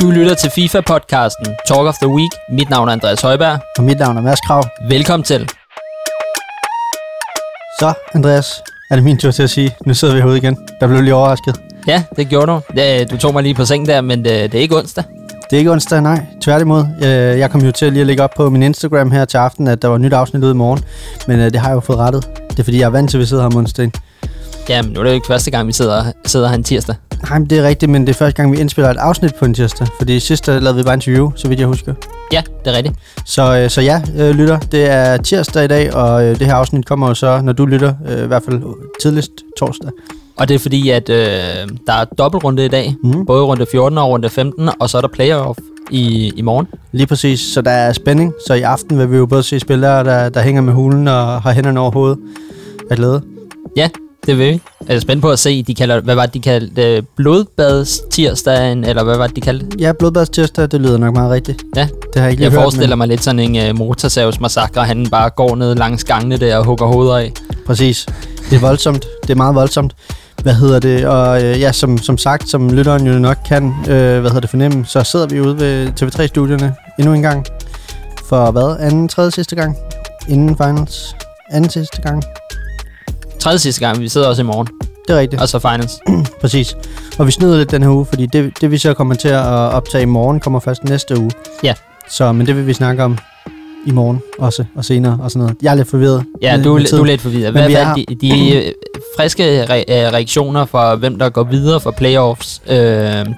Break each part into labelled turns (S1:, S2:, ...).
S1: Du lytter til FIFA-podcasten Talk of the Week. Mit navn er Andreas Højberg.
S2: Og mit navn er Mads Krav.
S1: Velkommen til.
S2: Så, Andreas, er det min tur til at sige, nu sidder vi herude igen. Der blev lige overrasket.
S1: Ja, det gjorde du. Det- Du tog mig lige på sengen der, men det, det er ikke onsdag.
S2: Det er ikke onsdag, nej. Tværtimod. Øh, Jeg kom jo til lige at lægge op på min Instagram her til aften, at der var et nyt afsnit ude i morgen. Men øh, det har jeg jo fået rettet. Det er fordi, jeg er vant til, at vi sidder her om onsdagen.
S1: Jamen, nu er det jo ikke første gang, vi sidder, sidder her en tirsdag.
S2: Nej, det er rigtigt, men det er første gang, vi indspiller et afsnit på en tirsdag. Fordi sidste lavede vi bare interview, så vidt jeg husker.
S1: Ja, det er rigtigt.
S2: Så, øh, så ja, øh, lytter, det er tirsdag i dag, og øh, det her afsnit kommer jo så, når du lytter, øh, i hvert fald tidligst torsdag.
S1: Og det er fordi, at øh, der er dobbeltrunde i dag.
S2: Mhm.
S1: Både runde 14 og runde 15, og så er der playoff i, i morgen.
S2: Lige præcis, så der er spænding. Så i aften vil vi jo både se spillere, der, der hænger med hulen og har hænderne over hovedet af glæde.
S1: Ja, det vil vi. Jeg er spændt på at se, de kalder, hvad var det, de kaldte? Øh, blodbadstirsdagen, eller hvad var det, de kaldte?
S2: Ja, blodbads tirsdag, det lyder nok meget rigtigt.
S1: Ja.
S2: Det har jeg ikke
S1: Jeg
S2: hørt,
S1: forestiller mig lidt sådan en uh, motorsavsmassakre, han bare går ned langs gangene der og hugger hoveder af.
S2: Men, præcis. Det er voldsomt. Det er meget voldsomt. Hvad hedder det? Og øh, ja, som, som sagt, som lytteren jo nok kan øh, hvad hedder det, fornemme, så sidder vi ude ved TV3-studierne endnu en gang. For hvad? Anden, tredje, sidste gang? Inden finals? Anden sidste gang?
S1: Tredje sidste gang, vi sidder også i morgen.
S2: Det er rigtigt.
S1: Og så finals.
S2: Præcis. Og vi snyder lidt den her uge, fordi det, det vi så kommer til at optage i morgen, kommer først næste uge.
S1: Ja.
S2: Så, men det vil vi snakke om i morgen også, og senere og sådan noget. Jeg er lidt forvirret.
S1: Ja, du, er- du er lidt forvirret. Hvad
S2: vi
S1: er de, de friske re- øh, reaktioner for, hvem der går videre for playoffs? Øh,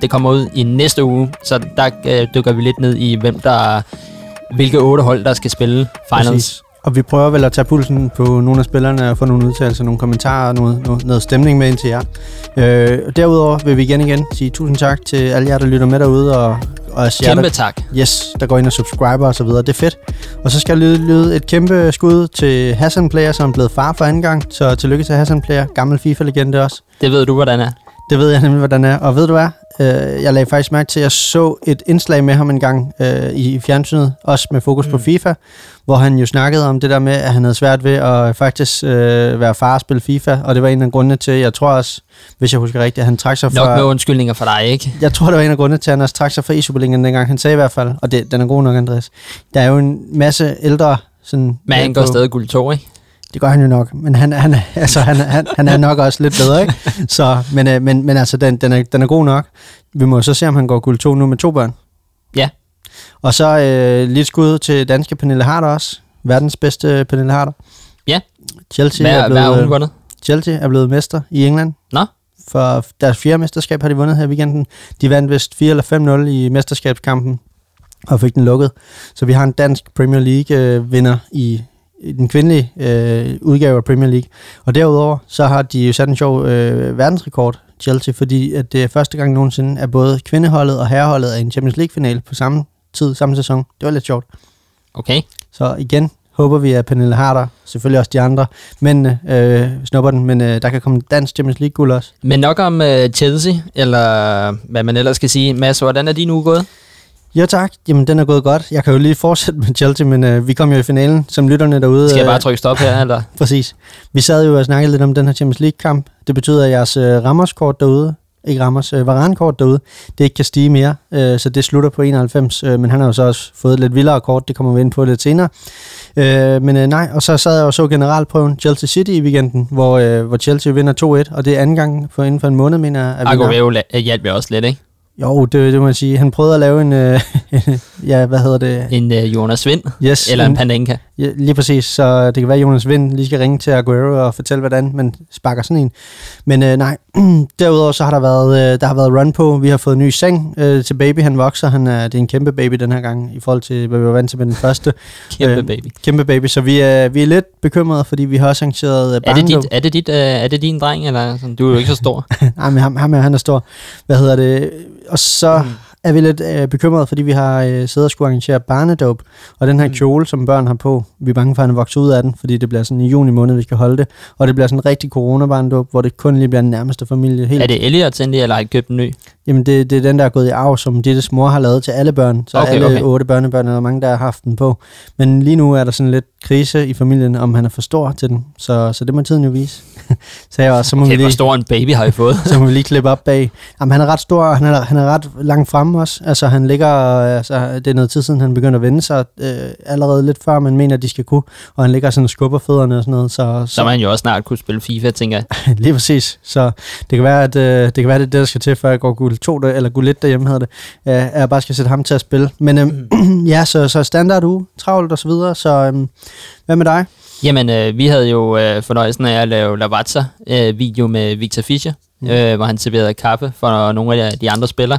S1: det kommer ud i næste uge, så der øh, dykker vi lidt ned i, hvem der hvilke otte hold, der skal spille finals.
S2: Præcis. Og vi prøver vel at tage pulsen på nogle af spillerne og få nogle udtalelser, nogle kommentarer og noget, noget, noget stemning med ind til jer. Øh, derudover vil vi igen igen sige tusind tak til alle jer, der lytter med derude, og, og os jer,
S1: Kæmpe
S2: der,
S1: tak.
S2: yes, der går ind og subscriber og så videre. Det er fedt. Og så skal jeg lyde, lyde et kæmpe skud til Hassan Player, som er blevet far for anden gang. Så tillykke til Hassan Player, gammel FIFA-legende også.
S1: Det ved du, hvordan er.
S2: Det ved jeg nemlig, hvordan er. Og ved du hvad? Øh, jeg lagde faktisk mærke til, at jeg så et indslag med ham en gang øh, i fjernsynet, også med fokus mm. på. FIFA, hvor han jo snakkede om det der med, at han havde svært ved at faktisk øh, være far og spille FIFA, og det var en af grundene til, jeg tror også, hvis jeg husker rigtigt, at han trak sig
S1: Nok med
S2: fra...
S1: undskyldninger for dig, ikke?
S2: Jeg tror, det var en af grundene til, at han også trak sig fra e-superligaen dengang. Han sagde i hvert fald, og det, den er god nok, Andreas. Der er jo en masse ældre... Sådan,
S1: Men han går stadig guld 2, ikke?
S2: Det gør han jo nok, men han, han, altså, han, han, han er nok også lidt bedre, ikke? Så, men, øh, men, men altså, den, den, er, den er god nok. Vi må så se, om han går guld 2 nu med to børn.
S1: Ja.
S2: Og så øh, lidt skud til danske Pernille Harder også. Verdens bedste Pernille Harder.
S1: Ja.
S2: Chelsea,
S1: Hvad,
S2: er
S1: hvad
S2: blevet,
S1: hun vundet?
S2: Chelsea er blevet mester i England.
S1: Nå.
S2: For deres fjerde mesterskab har de vundet her i weekenden. De vandt vist 4 eller 5-0 i mesterskabskampen og fik den lukket. Så vi har en dansk Premier League-vinder i, i den kvindelige øh, udgave af Premier League. Og derudover så har de jo sat en sjov øh, verdensrekord, Chelsea, fordi at det er første gang nogensinde, at både kvindeholdet og herreholdet er i en Champions League-final på samme tid, samme sæson. Det var lidt sjovt.
S1: Okay.
S2: Så igen håber vi, at Pernille Harder, selvfølgelig også de andre, men øh, snupper den, men øh, der kan komme dansk Champions League-guld også.
S1: Men nok om uh, Chelsea, eller hvad man ellers skal sige. Mads, hvordan er din uge gået?
S2: Ja tak, jamen den er gået godt. Jeg kan jo lige fortsætte med Chelsea, men øh, vi kom jo i finalen, som lytterne derude.
S1: Skal jeg
S2: øh,
S1: bare trykke stop her, eller?
S2: Præcis. Vi sad jo og snakkede lidt om den her Champions League-kamp. Det betyder, at jeres øh, Ramos-kort derude, ikke Ramos, øh, Varane-kort derude, det ikke kan stige mere, øh, så det slutter på 91, øh, men han har jo så også fået et lidt vildere kort, det kommer vi ind på lidt senere. Øh, men øh, nej, og så sad jeg og så generalprøven Chelsea City i weekenden, hvor, øh, hvor Chelsea vinder 2-1, og det er anden gang for inden for en måned, mener jeg.
S1: Aguero hjalp jo også lidt, ikke?
S2: Jo, det, det må jeg sige. Han prøvede at lave en, øh, ja, hvad hedder det?
S1: En uh, Jonas Vind,
S2: Yes,
S1: eller en Panenka.
S2: Ja, lige præcis, så det kan være, at Jonas Vind lige skal ringe til Aguero og fortælle, hvordan man sparker sådan en. Men øh, nej, derudover så har der været, øh, der har været run på. Vi har fået en ny seng øh, til baby, han vokser. Han er, det er en kæmpe baby den her gang, i forhold til, hvad vi var vant til med den første.
S1: Kæmpe
S2: Øh,
S1: baby.
S2: Kæmpe baby, så vi er, vi er lidt bekymrede, fordi vi har også arrangeret øh,
S1: Er det, dit, er, det dit, uh, er det din dreng, eller sådan? Du er jo ikke så stor.
S2: Nej, men ham, ham er, han er stor. Hvad hedder det? Og så
S1: Mm.
S2: Er vi lidt øh, bekymrede, fordi vi har øh, siddet og skulle arrangere barnedåb, og den her
S1: Mm.
S2: kjole, som børn har på, vi er bange for, at han vokser ud af den, fordi det bliver sådan i juni måned, vi skal holde det, og det bliver sådan en rigtig coronabarnedåb, hvor det kun lige bliver den nærmeste familie. Helt.
S1: er det Elliot egentlig, eller har I købt en ny?
S2: Jamen, det, det er den, der er gået i arv, som Dittes mor har lavet til alle børn, så
S1: Okay,
S2: alle
S1: okay.
S2: otte børnebørn, er mange, der har haft den på. Men lige nu er der sådan lidt krise i familien, om han er for stor til den, så, så det må tiden jo vise. så jeg var, så må
S1: Okay,
S2: vi
S1: hvor
S2: lige,
S1: stor en baby har I fået?
S2: så må vi lige klippe op bag. Jamen, han er ret stor, han er, han er ret langt fremme også. Altså, han ligger, altså, det er noget tid siden, han begyndte at vende sig øh, allerede lidt før, man mener, at de skal kunne. Og han ligger sådan og skubber fødderne og sådan noget. Så,
S1: Så må han jo også snart kunne spille FIFA, tænker jeg.
S2: Lige præcis. Så det kan være, at øh, det kan være, det er det, der skal til, før jeg går guld 2 der, eller guld 1 derhjemme, hedder det. Øh, at jeg bare skal sætte ham til at spille. Men øh, ja, så, så standard uge, travlt og så videre. Så øh, hvad med dig?
S1: Jamen, øh, vi havde jo øh, fornøjelsen af at lave Lavazza-video med Victor Fischer, mm. øh, hvor han serverede kaffe for nogle af de andre spillere.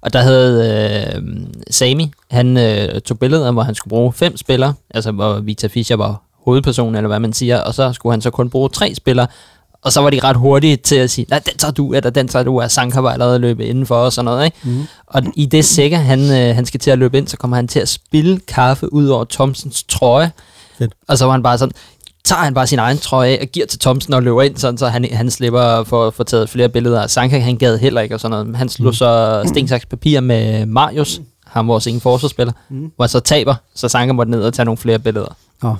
S1: Og der havde øh, Sami, han øh, tog billeder, hvor han skulle bruge fem spillere, altså hvor Victor Fischer var hovedpersonen, eller hvad man siger, og så skulle han så kun bruge tre spillere, og så var de ret hurtige til at sige, nej, den tager du, eller den tager du, og Sanka var allerede løbet indenfor og sådan noget, ikke? Mm. Og i det sikker, han, øh, han skal til at løbe ind, så kommer han til at spille kaffe ud over Thomsens trøje,
S2: Fedt.
S1: og så var han bare sådan, tager han bare sin egen trøje af og giver til Thomsen og løber ind, sådan, så han, han slipper for at få taget flere billeder. Sanka, han gad heller ikke og sådan noget. Han slog mm. så stensaks papir med Marius, ham vores ingen forsvarsspiller, mm. hvor han så taber, så Sanka måtte ned og tage nogle flere billeder.
S2: Nå.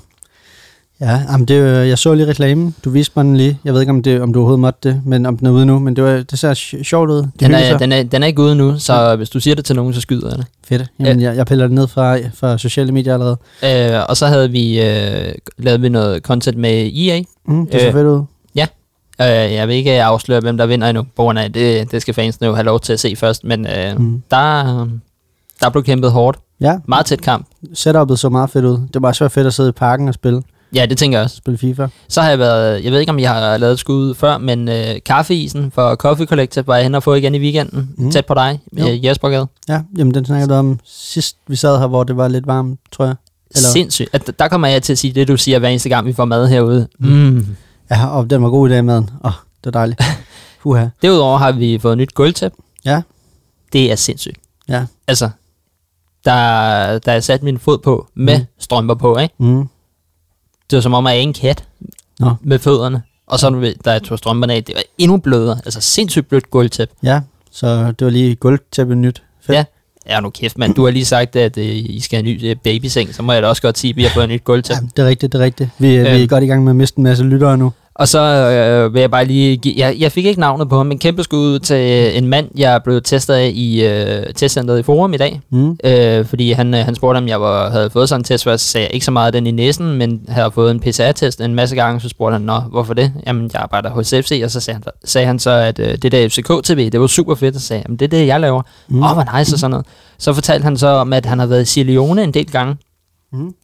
S2: Ja, jamen det, øh, jeg så lige reklamen. Du viste mig den lige. Jeg ved ikke, om, det, om du overhovedet måtte det, men om den er ude nu. Men det, var, det ser sj- sjovt ud. De
S1: Den er, den, er, den er ikke ude nu, så hvis du siger det til nogen, så skyder jeg det.
S2: Fedt. Jamen, jeg, jeg piller det ned fra, fra sociale medier allerede.
S1: Øh, og så havde vi øh, lavet vi noget content med EA.
S2: Mm, det ser
S1: Øh,
S2: fedt ud.
S1: Øh, jeg vil ikke afsløre, hvem der vinder endnu, af, det, det skal fansene jo have lov til at se først, men øh,
S2: Mm.
S1: der, der blev kæmpet hårdt.
S2: Ja,
S1: Meget tæt kamp.
S2: setupet så meget fedt ud. Det var så fedt at sidde i parken og spille,
S1: Ja, det tænker jeg også.
S2: spille FIFA.
S1: Så har jeg været, jeg ved ikke om jeg har lavet et skud før, men øh, kaffeisen for Coffee Collective var jeg hen og få igen i weekenden,
S2: Mm.
S1: tæt på dig,
S2: Jo.
S1: øh, Jespergade.
S2: Ja, jamen den snakkede du om sidst vi sad her, hvor det var lidt varmt, tror jeg. Eller-
S1: Sindssygt. At, der kommer jeg til at sige det, du siger hver eneste gang, vi får mad herude.
S2: Mm.
S1: Mm.
S2: Ja, og den var god i dag maden. Åh, oh, det var dejligt. Huha.
S1: Derudover har vi fået nyt gulvtæp.
S2: Ja,
S1: Det er sindssygt.
S2: ja.
S1: Altså, der, der er sat min fod på med
S2: mm.
S1: strømper på, ikke?
S2: Mm.
S1: Det var som om, at jeg en kat
S2: Nå.
S1: med fødderne. Og så da jeg tog strømperne af, det var endnu blødere. Altså sindssygt blødt gulvtæp.
S2: Ja, så det var lige gulvtæppe nyt. Fedt.
S1: Ja. Ja, nu kæft, mand. Du har lige sagt, at øh, I skal have en ny øh, babyseng. Så må jeg da også godt sige, at vi har fået en nyt gulvtæp.
S2: Ja, det er rigtigt, det er rigtigt. Vi, øh. vi er godt i gang med at miste en masse lyttere nu.
S1: Og så øh, vil jeg bare lige give... Jeg, jeg fik ikke navnet på ham, men kæmpe skud til en mand, jeg blev testet af i øh, testcenteret i Forum i dag.
S2: Mm.
S1: Øh, fordi han, øh, han spurgte, om jeg var, havde fået sådan en test, hvor jeg sagde ikke så meget den i næsen, men havde fået en PCR-test en masse gange. Så spurgte han, nå, hvorfor det? Jamen, jeg arbejder hos FC, og så sagde han, sagde han så, at øh, det der FCK-TV, det var super fedt, og sagde, jamen, det er det, jeg laver. Åh,
S2: Mm.
S1: oh, hvor nice og sådan noget. Så fortalte han så om, at han har været i Sierra Leone en del gange.
S2: Mm.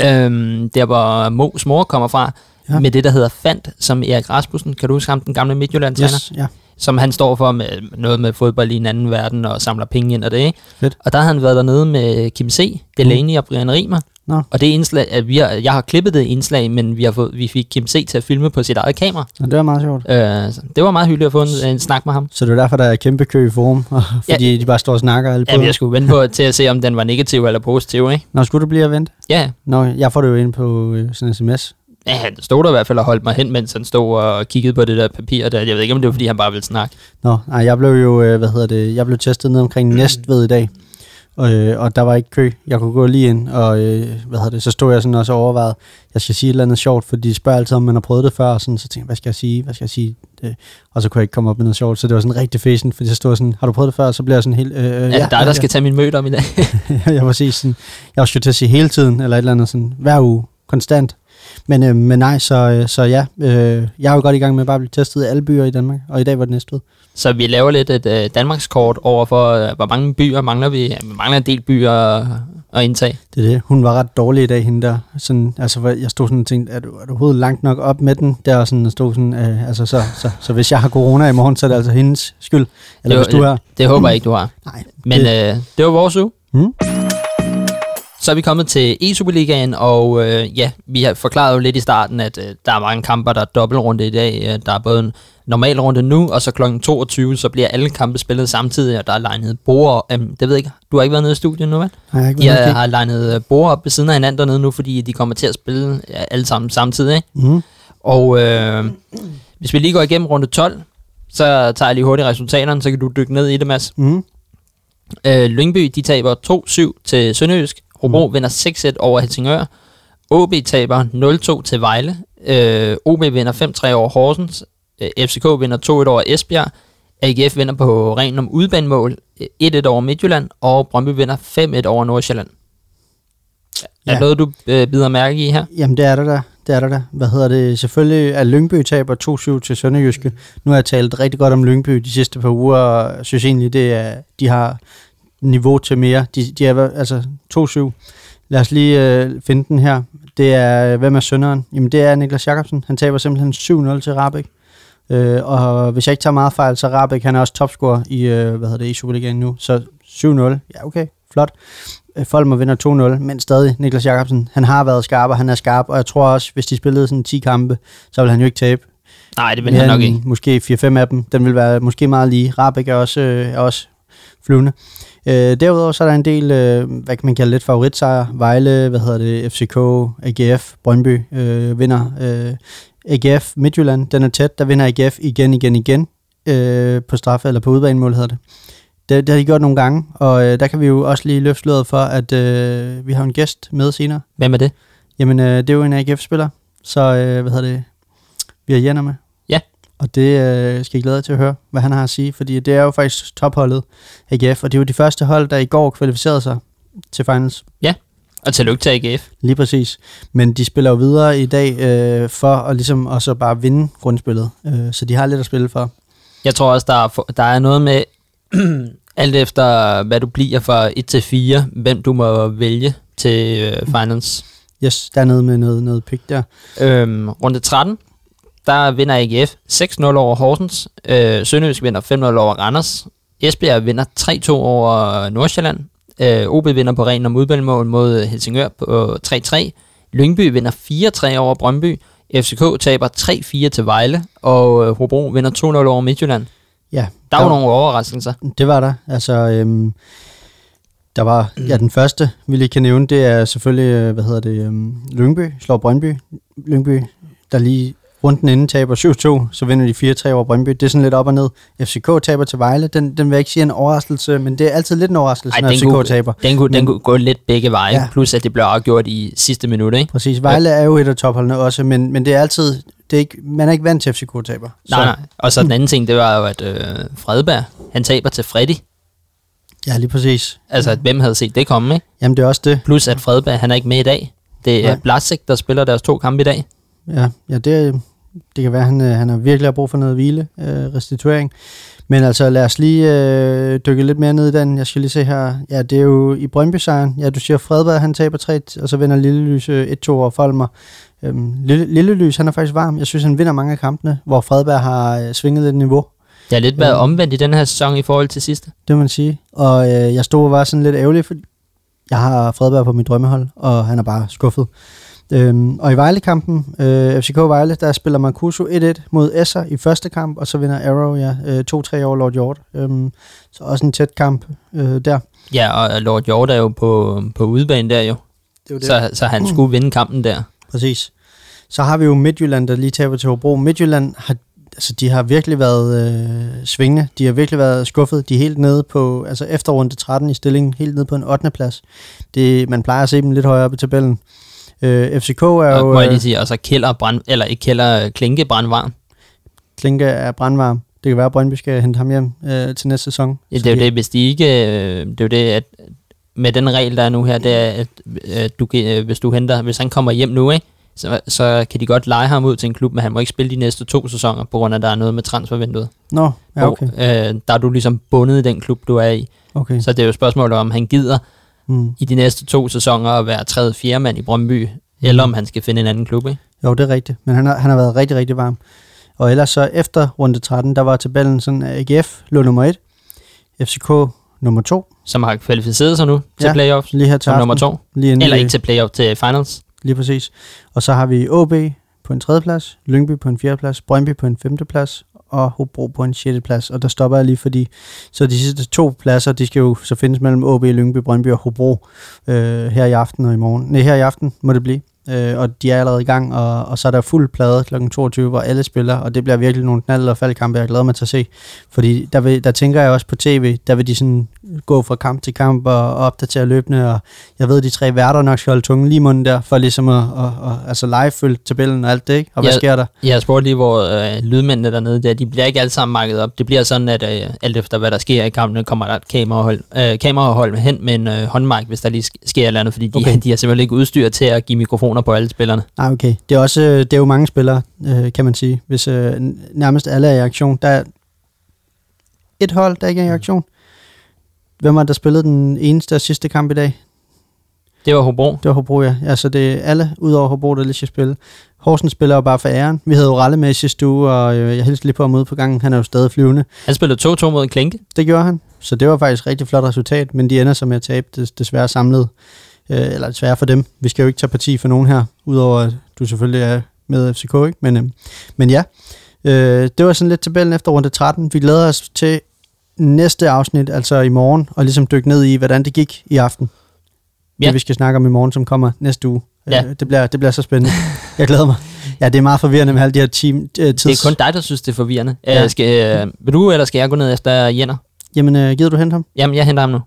S1: Øhm, der hvor Mo's mor kommer fra,
S2: Ja.
S1: ja. med det, der hedder Fant, som Erik Rasmussen, kan du huske ham, den gamle Midtjylland-træner?
S2: Yes, ja.
S1: som han står for med noget med fodbold i en anden verden og samler penge ind og det, ikke?
S2: Fedt.
S1: Og der har han været dernede med Kim C., Delaney mm. og Brian Rimer.
S2: Nå.
S1: Og det indslag, at vi har, jeg har klippet det indslag, men vi, har fået, vi fik Kim C. til at filme på sit eget kamera.
S2: Så det var meget sjovt.
S1: Øh, det var meget hyggeligt at få en, en snak med ham.
S2: Så det er derfor, der er kæmpe kø i forum, og fordi de bare står og snakker alle på.
S1: Ja, jeg skulle vente på til at se, om den var negativ eller positiv, ikke?
S2: Nå, skulle du blive at vente?
S1: Ja,
S2: Nå, jeg får det jo ind på øh, sådan en sms.
S1: Ja han stod der i hvert fald og holdt mig hen, mens han stod og kiggede på det der papir der. Jeg ved ikke, om det var, fordi han bare ville snakke.
S2: Nå, nej, jeg blev jo, øh, hvad hedder det, jeg blev testet ned omkring Næstved i dag, og, øh, og der var ikke kø. Jeg kunne gå lige ind, og øh, hvad hedder det, så stod jeg sådan også og overvejede, jeg skal sige et eller andet sjovt, for de spørger altid, om man har prøvet det før, og sådan, så tænkte jeg, hvad skal jeg sige, hvad skal jeg sige? Det, og så kunne jeg ikke komme op med noget sjovt, så det var sådan rigtig fæsen, fordi så stod jeg sådan, har du prøvet det før? Så bliver jeg sådan helt, øh, øh,
S1: Ja, ja, dig, der skal tage min møde om i dag.
S2: jeg var sige sådan, jeg var til at sige hele tiden, eller et eller andet sådan, hver uge, konstant. Men, øh, men nej, så, øh, så ja, øh, jeg er jo godt i gang med bare at blive testet i alle byer i Danmark, og i dag var det næste ud.
S1: Så vi laver lidt et øh, Danmarkskort over for, øh, hvor mange byer mangler vi. Ja, vi mangler en del byer at, indtage.
S2: Det er det. Hun var ret dårlig i dag, hende der. Sådan, altså, jeg stod sådan og tænkte, er du, er du overhovedet langt nok op med den? Der sådan, stod sådan, øh, altså, så, så, så, hvis jeg har corona i morgen, så er det altså hendes skyld. Eller
S1: Det
S2: hvis du er.
S1: Det håber jeg ikke, du har.
S2: Nej.
S1: Men
S2: det,
S1: øh, det var vores uge.
S2: Mm.
S1: Så er vi kommet til E-Superligaen, og øh, ja, vi har forklaret jo lidt i starten, at øh, der er mange kamper, der er dobbeltrunde i dag. Øh, Der er både en normal runde nu, og så kl. 22, så bliver alle kampe spillet samtidig, og der er legnet bord. Øhm, det ved jeg ikke, du har ikke været nede i studiet nu, vel?
S2: har jeg
S1: har,
S2: okay.
S1: har legnet øh, bord op ved siden af hinanden dernede nu, fordi de kommer til at spille ja, alle sammen samtidig, ikke?
S2: Mm.
S1: Og øh, hvis vi lige går igennem runde 12, så tager jeg lige hurtigt resultaterne, så kan du dykke ned i det, Mads.
S2: Mm.
S1: Øh, Lyngby, de taber 2-7 til Sønderjysk. Hobro mm. vinder 6-1 over Helsingør. OB taber 0-2 til Vejle. Øh, OB vinder 5-3 over Horsens. Øh, FCK vinder 2-1 over Esbjerg. AGF vinder på ren om udbanemål. øh, 1-1 over Midtjylland. Og Brøndby vinder 5-1 over Nordsjælland. Er
S2: Ja.
S1: ja. noget, du øh, bider mærke i her?
S2: Jamen, det er der da. Det er der da. Hvad hedder det? Selvfølgelig er Lyngby taber 2-7 til Sønderjyske. Nu har jeg talt rigtig godt om Lyngby de sidste par uger, og synes egentlig, det er, de har niveau til mere. De, de er altså 2-7. Lad os lige øh, finde den her. Det er, hvem er sønderen? Jamen, det er Niklas Jakobsen. Han taber simpelthen 7-0 til Rabeck. Øh, og hvis jeg ikke tager meget fejl, så Rabeck, han er også topscorer i, øh, hvad hedder det, i Superligaen nu. Så 7-0. Ja, okay. Flot. Øh, Folmer vinder 2-0, men stadig Niklas Jakobsen, han har været skarp, og han er skarp, og jeg tror også, hvis de spillede sådan 10 kampe, så vil han jo ikke tabe.
S1: Nej, det vil han nok ikke.
S2: Måske 4-5 af dem. Den vil være måske meget lige. Rabeck er også, øh, er også flyvende. Øh, derudover så er der en del, øh, hvad kan man kalde lidt favoritsejr. Vejle, hvad hedder det, FCK, AGF, Brøndby øh, vinder. Øh, AGF, Midtjylland, den er tæt. Der vinder AGF igen, igen, igen øh, på straffe, eller på udbanemål hedder det. Det, det har de gjort nogle gange, og øh, der kan vi jo også lige løfte sløret for, at øh, vi har en gæst med senere.
S1: Hvem er det?
S2: Jamen, øh, det er jo en AGF-spiller, så øh, hvad hedder det, vi har Jenner med.
S1: Ja.
S2: Og det øh, skal jeg glæde jer til at høre, hvad han har at sige, fordi det er jo faktisk topholdet AGF, og det er jo de første hold, der i går kvalificerede sig til finals.
S1: Og tillykke til AGF.
S2: Lige præcis. Men de spiller jo videre i dag øh, for at ligesom også bare vinde grundspillet, øh, så de har lidt at spille for.
S1: Jeg tror også, der er, der er noget med, alt efter hvad du bliver fra 1 til 4, hvem du må vælge til øh, finals.
S2: Yes, der er noget med noget, noget pick der.
S1: Øhm, runde 13, der vinder AGF 6-0 over Horsens. Øh, Sønderjysk vinder 5-0 over Randers. Esbjerg vinder 3-2 over Nordsjælland. Øh, OB vinder på ren om udbanemål mod Helsingør på 3-3. Lyngby vinder 4-3 over Brøndby. FCK taber 3-4 til Vejle. Og øh, Hobro vinder 2-0 over Midtjylland.
S2: Ja,
S1: Der var nogle overraskelser.
S2: Det var der. Altså, øhm, der var, ja, den første, vi lige kan nævne, det er selvfølgelig, øh, hvad hedder det, øhm, Lyngby, slår Brøndby. Lyngby, der lige runden inden taber 7-2, så vinder de 4-3 over Brøndby. Det er sådan lidt op og ned. FCK taber til Vejle. Den, den vil jeg ikke sige en overraskelse, men det er altid lidt en overraskelse,
S1: Ej,
S2: når
S1: den
S2: FCK
S1: kunne-
S2: taber.
S1: Den kunne, den
S2: Men-
S1: kunne gå lidt begge veje,
S2: Ja.
S1: ja. plus at det blev afgjort i sidste minut, ikke?
S2: Præcis. Vejle er jo et af topholdene også, men, men det er altid, det er ikke, man er ikke vant til, at FCK taber.
S1: Nej, nej. Og så den anden ting, det var jo, at øh, Fredberg, han taber til Freddy.
S2: Ja, lige præcis.
S1: Altså, hvem havde set det komme, ikke?
S2: Jamen, det er også det.
S1: Plus at Fredberg, han er ikke med i dag. Det er
S2: Nej.
S1: Blasik, der spiller deres to kampe i dag.
S2: Ja, ja det, det kan være, at han, øh, han har virkelig har brug for noget hvile, øh, restituering. Men altså, lad os lige øh, dykke lidt mere ned i den. Jeg skal lige se her. Ja, det er jo i Brøndby-sejren. Ja, du siger Fredberg, han taber 3, og så vinder Lillelys øh, 1-2 over Folmer. Øhm, Lille, Lillelys, han er faktisk varm. Jeg synes, han vinder mange af kampene, hvor Fredberg har øh, svinget lidt niveau.
S1: Det har lidt været
S2: Ja.
S1: omvendt i den her sæson i forhold til sidste.
S2: Det må man sige. Og øh, jeg stod og var sådan lidt ærgerlig, for jeg har Fredberg på mit drømmehold, og han er bare skuffet. Øhm, og i Vejle-kampen, øh, FCK Vejle, der spiller Mancuso 1-1 mod Esser i første kamp, og så vinder Arrow ja, øh, 2-3 over Lord Hjort. Øhm, så også en tæt kamp øh, der.
S1: Ja, og Lord Hjort er jo på, på udebane der jo.
S2: Det var
S1: Så, så han skulle vinde kampen der.
S2: Præcis. Så har vi jo Midtjylland, der lige taber til Hobro. Midtjylland har, altså, de har virkelig været øh, svingende. De har virkelig været skuffet. De er helt nede på, altså efter runde 13 i stillingen, helt nede på en 8. plads. Det, man plejer at se dem lidt højere op i tabellen. Øh, FCK er
S1: Og,
S2: jo,
S1: må jeg lige
S2: øh,
S1: sige, og så Kælder brand, eller ikke Kælder, Klinke brandvarm.
S2: Klinke er brandvarm. Det kan være, at Brøndby skal hente ham hjem øh, til næste sæson.
S1: Ja, det er jo
S2: de-
S1: det, hvis de ikke... øh, Det er jo det, at med den regel, der er nu her, det er, at øh, du, øh, hvis du henter, hvis han kommer hjem nu, ikke, så, så kan de godt lege ham ud til en klub, men han må ikke spille de næste to sæsoner, på grund af, at der er noget med transfervinduet.
S2: Nå, ja, okay.
S1: Og, øh, der er du ligesom bundet i den klub, du er i.
S2: okay.
S1: Så det er jo spørgsmålet om, han gider
S2: Mm.
S1: i de næste to sæsoner at være tredje fjerde mand i Brøndby, eller om han skal finde en anden klub, ikke?
S2: Jo, det er rigtigt. Men han har, han har været rigtig, rigtig varm. Og ellers så efter runde 13, der var tabellen sådan, at AGF lå nummer 1, FCK nummer 2,
S1: Som har kvalificeret sig nu til
S2: Ja,
S1: playoffs,
S2: lige her til
S1: nummer to.
S2: Lige inden
S1: Eller ikke til playoff, til finals.
S2: Lige præcis. Og så har vi OB på en tredje plads, Lyngby på en fjerde plads, Brøndby på en femte plads, og Hobro på en 6. plads. Og der stopper jeg lige, fordi så de sidste to pladser, de skal jo så findes mellem AB, Lyngby, Brøndby og Hobro øh, her i aften og i morgen. Nej, her i aften må det blive øh, og de er allerede i gang, og, og så er der fuld plade kl. 22, hvor alle spiller, og det bliver virkelig nogle knald- og faldkampe, jeg glæder mig til at se. Fordi der, vil, der tænker jeg også på tv, der vil de sådan gå fra kamp til kamp og, og opdatere løbende, og jeg ved, de tre værter nok skal holde tungen lige i munden der, for ligesom at, at, at altså live følge tabellen og alt det, ikke? Og hvad
S1: Ja.
S2: sker der?
S1: Jeg spurgte lige, hvor øh, lydmændene dernede, der, de bliver ikke alle sammen makket op. Det bliver sådan, at øh, alt efter hvad der sker i kampene, kommer der et kamerahold, øh, kamerahold hen med en øh, håndmark, hvis der lige sk- sker et eller andet, fordi de,
S2: Okay.
S1: de har simpelthen ikke udstyr til at give mikrofoner på alle spillerne.
S2: Nej, okay. Det er også øh, det er jo mange spillere, øh, kan man sige. Hvis øh, nærmest alle er i aktion. Der er et hold, der ikke er i aktion. Hvem var der spillede den eneste og sidste kamp i dag?
S1: Det var Hobro.
S2: Det var Hobro, ja. Altså, det er alle ud over Hobro, der lige skal spille. Horsens spiller jo bare for æren. Vi havde jo Ralle med sidste uge, og øh, jeg hilste lige på ham ude på gangen. Han er jo stadig flyvende.
S1: Han spillede 2-2 mod Klinke.
S2: Det gjorde han. Så det var faktisk et rigtig flot resultat, men de ender så med at tabe des, desværre samlet. Øh, eller desværre for dem. Vi skal jo ikke tage parti for nogen her, udover at du selvfølgelig er med FCK, ikke? Men, øh, men ja, øh, det var sådan lidt tabellen efter runde 13. Vi glæder os til næste afsnit, altså i morgen, og ligesom dykke ned i, hvordan det gik i aften. Ja. Det vi skal snakke om i morgen, som kommer næste uge.
S1: Ja.
S2: Øh, det, bliver, det bliver så spændende. Jeg glæder mig. Ja, det er meget forvirrende med alle de her team, øh, tids...
S1: Det er kun dig, der synes, det er forvirrende.
S2: Ja.
S1: Ja. Øh, skal, øh, vil du, eller skal jeg gå ned efter Jenner?
S2: Jamen, øh, gider du hente ham?
S1: Jamen, jeg henter ham nu.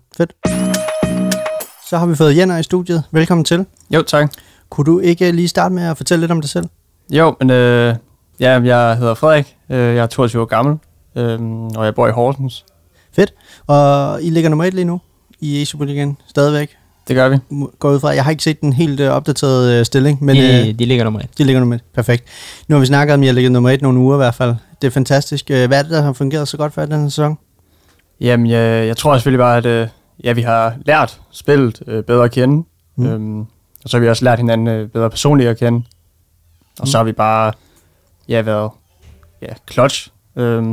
S2: Så har vi fået Jenner i studiet. Velkommen til.
S3: Jo, tak.
S2: Kunne du ikke lige starte med at fortælle lidt om dig selv?
S3: Jo, men øh, ja, jeg hedder Frederik. Øh, jeg er 22 år gammel, øh, og jeg bor i Horsens.
S2: Og I ligger nummer et lige nu i e Superligaen stadigvæk.
S3: Det gør vi.
S2: Går ud fra. Jeg har ikke set den helt øh, opdaterede øh, stilling, men
S1: de,
S2: øh,
S1: de ligger nummer et.
S2: de ligger nummer et. Perfekt. Nu har vi snakket om, at I har ligget nummer et nogle uger i hvert fald. Det er fantastisk. Øh, Hvad er det, der har fungeret så godt for den her sæson?
S3: Jamen, jeg, jeg tror selvfølgelig bare, at øh, ja, vi har lært spillet øh, bedre at kende.
S2: Mm.
S3: Mm. Øhm, og så har vi også lært hinanden øh, bedre personligt at kende. Og så har vi bare ja, været ja, clutch øh,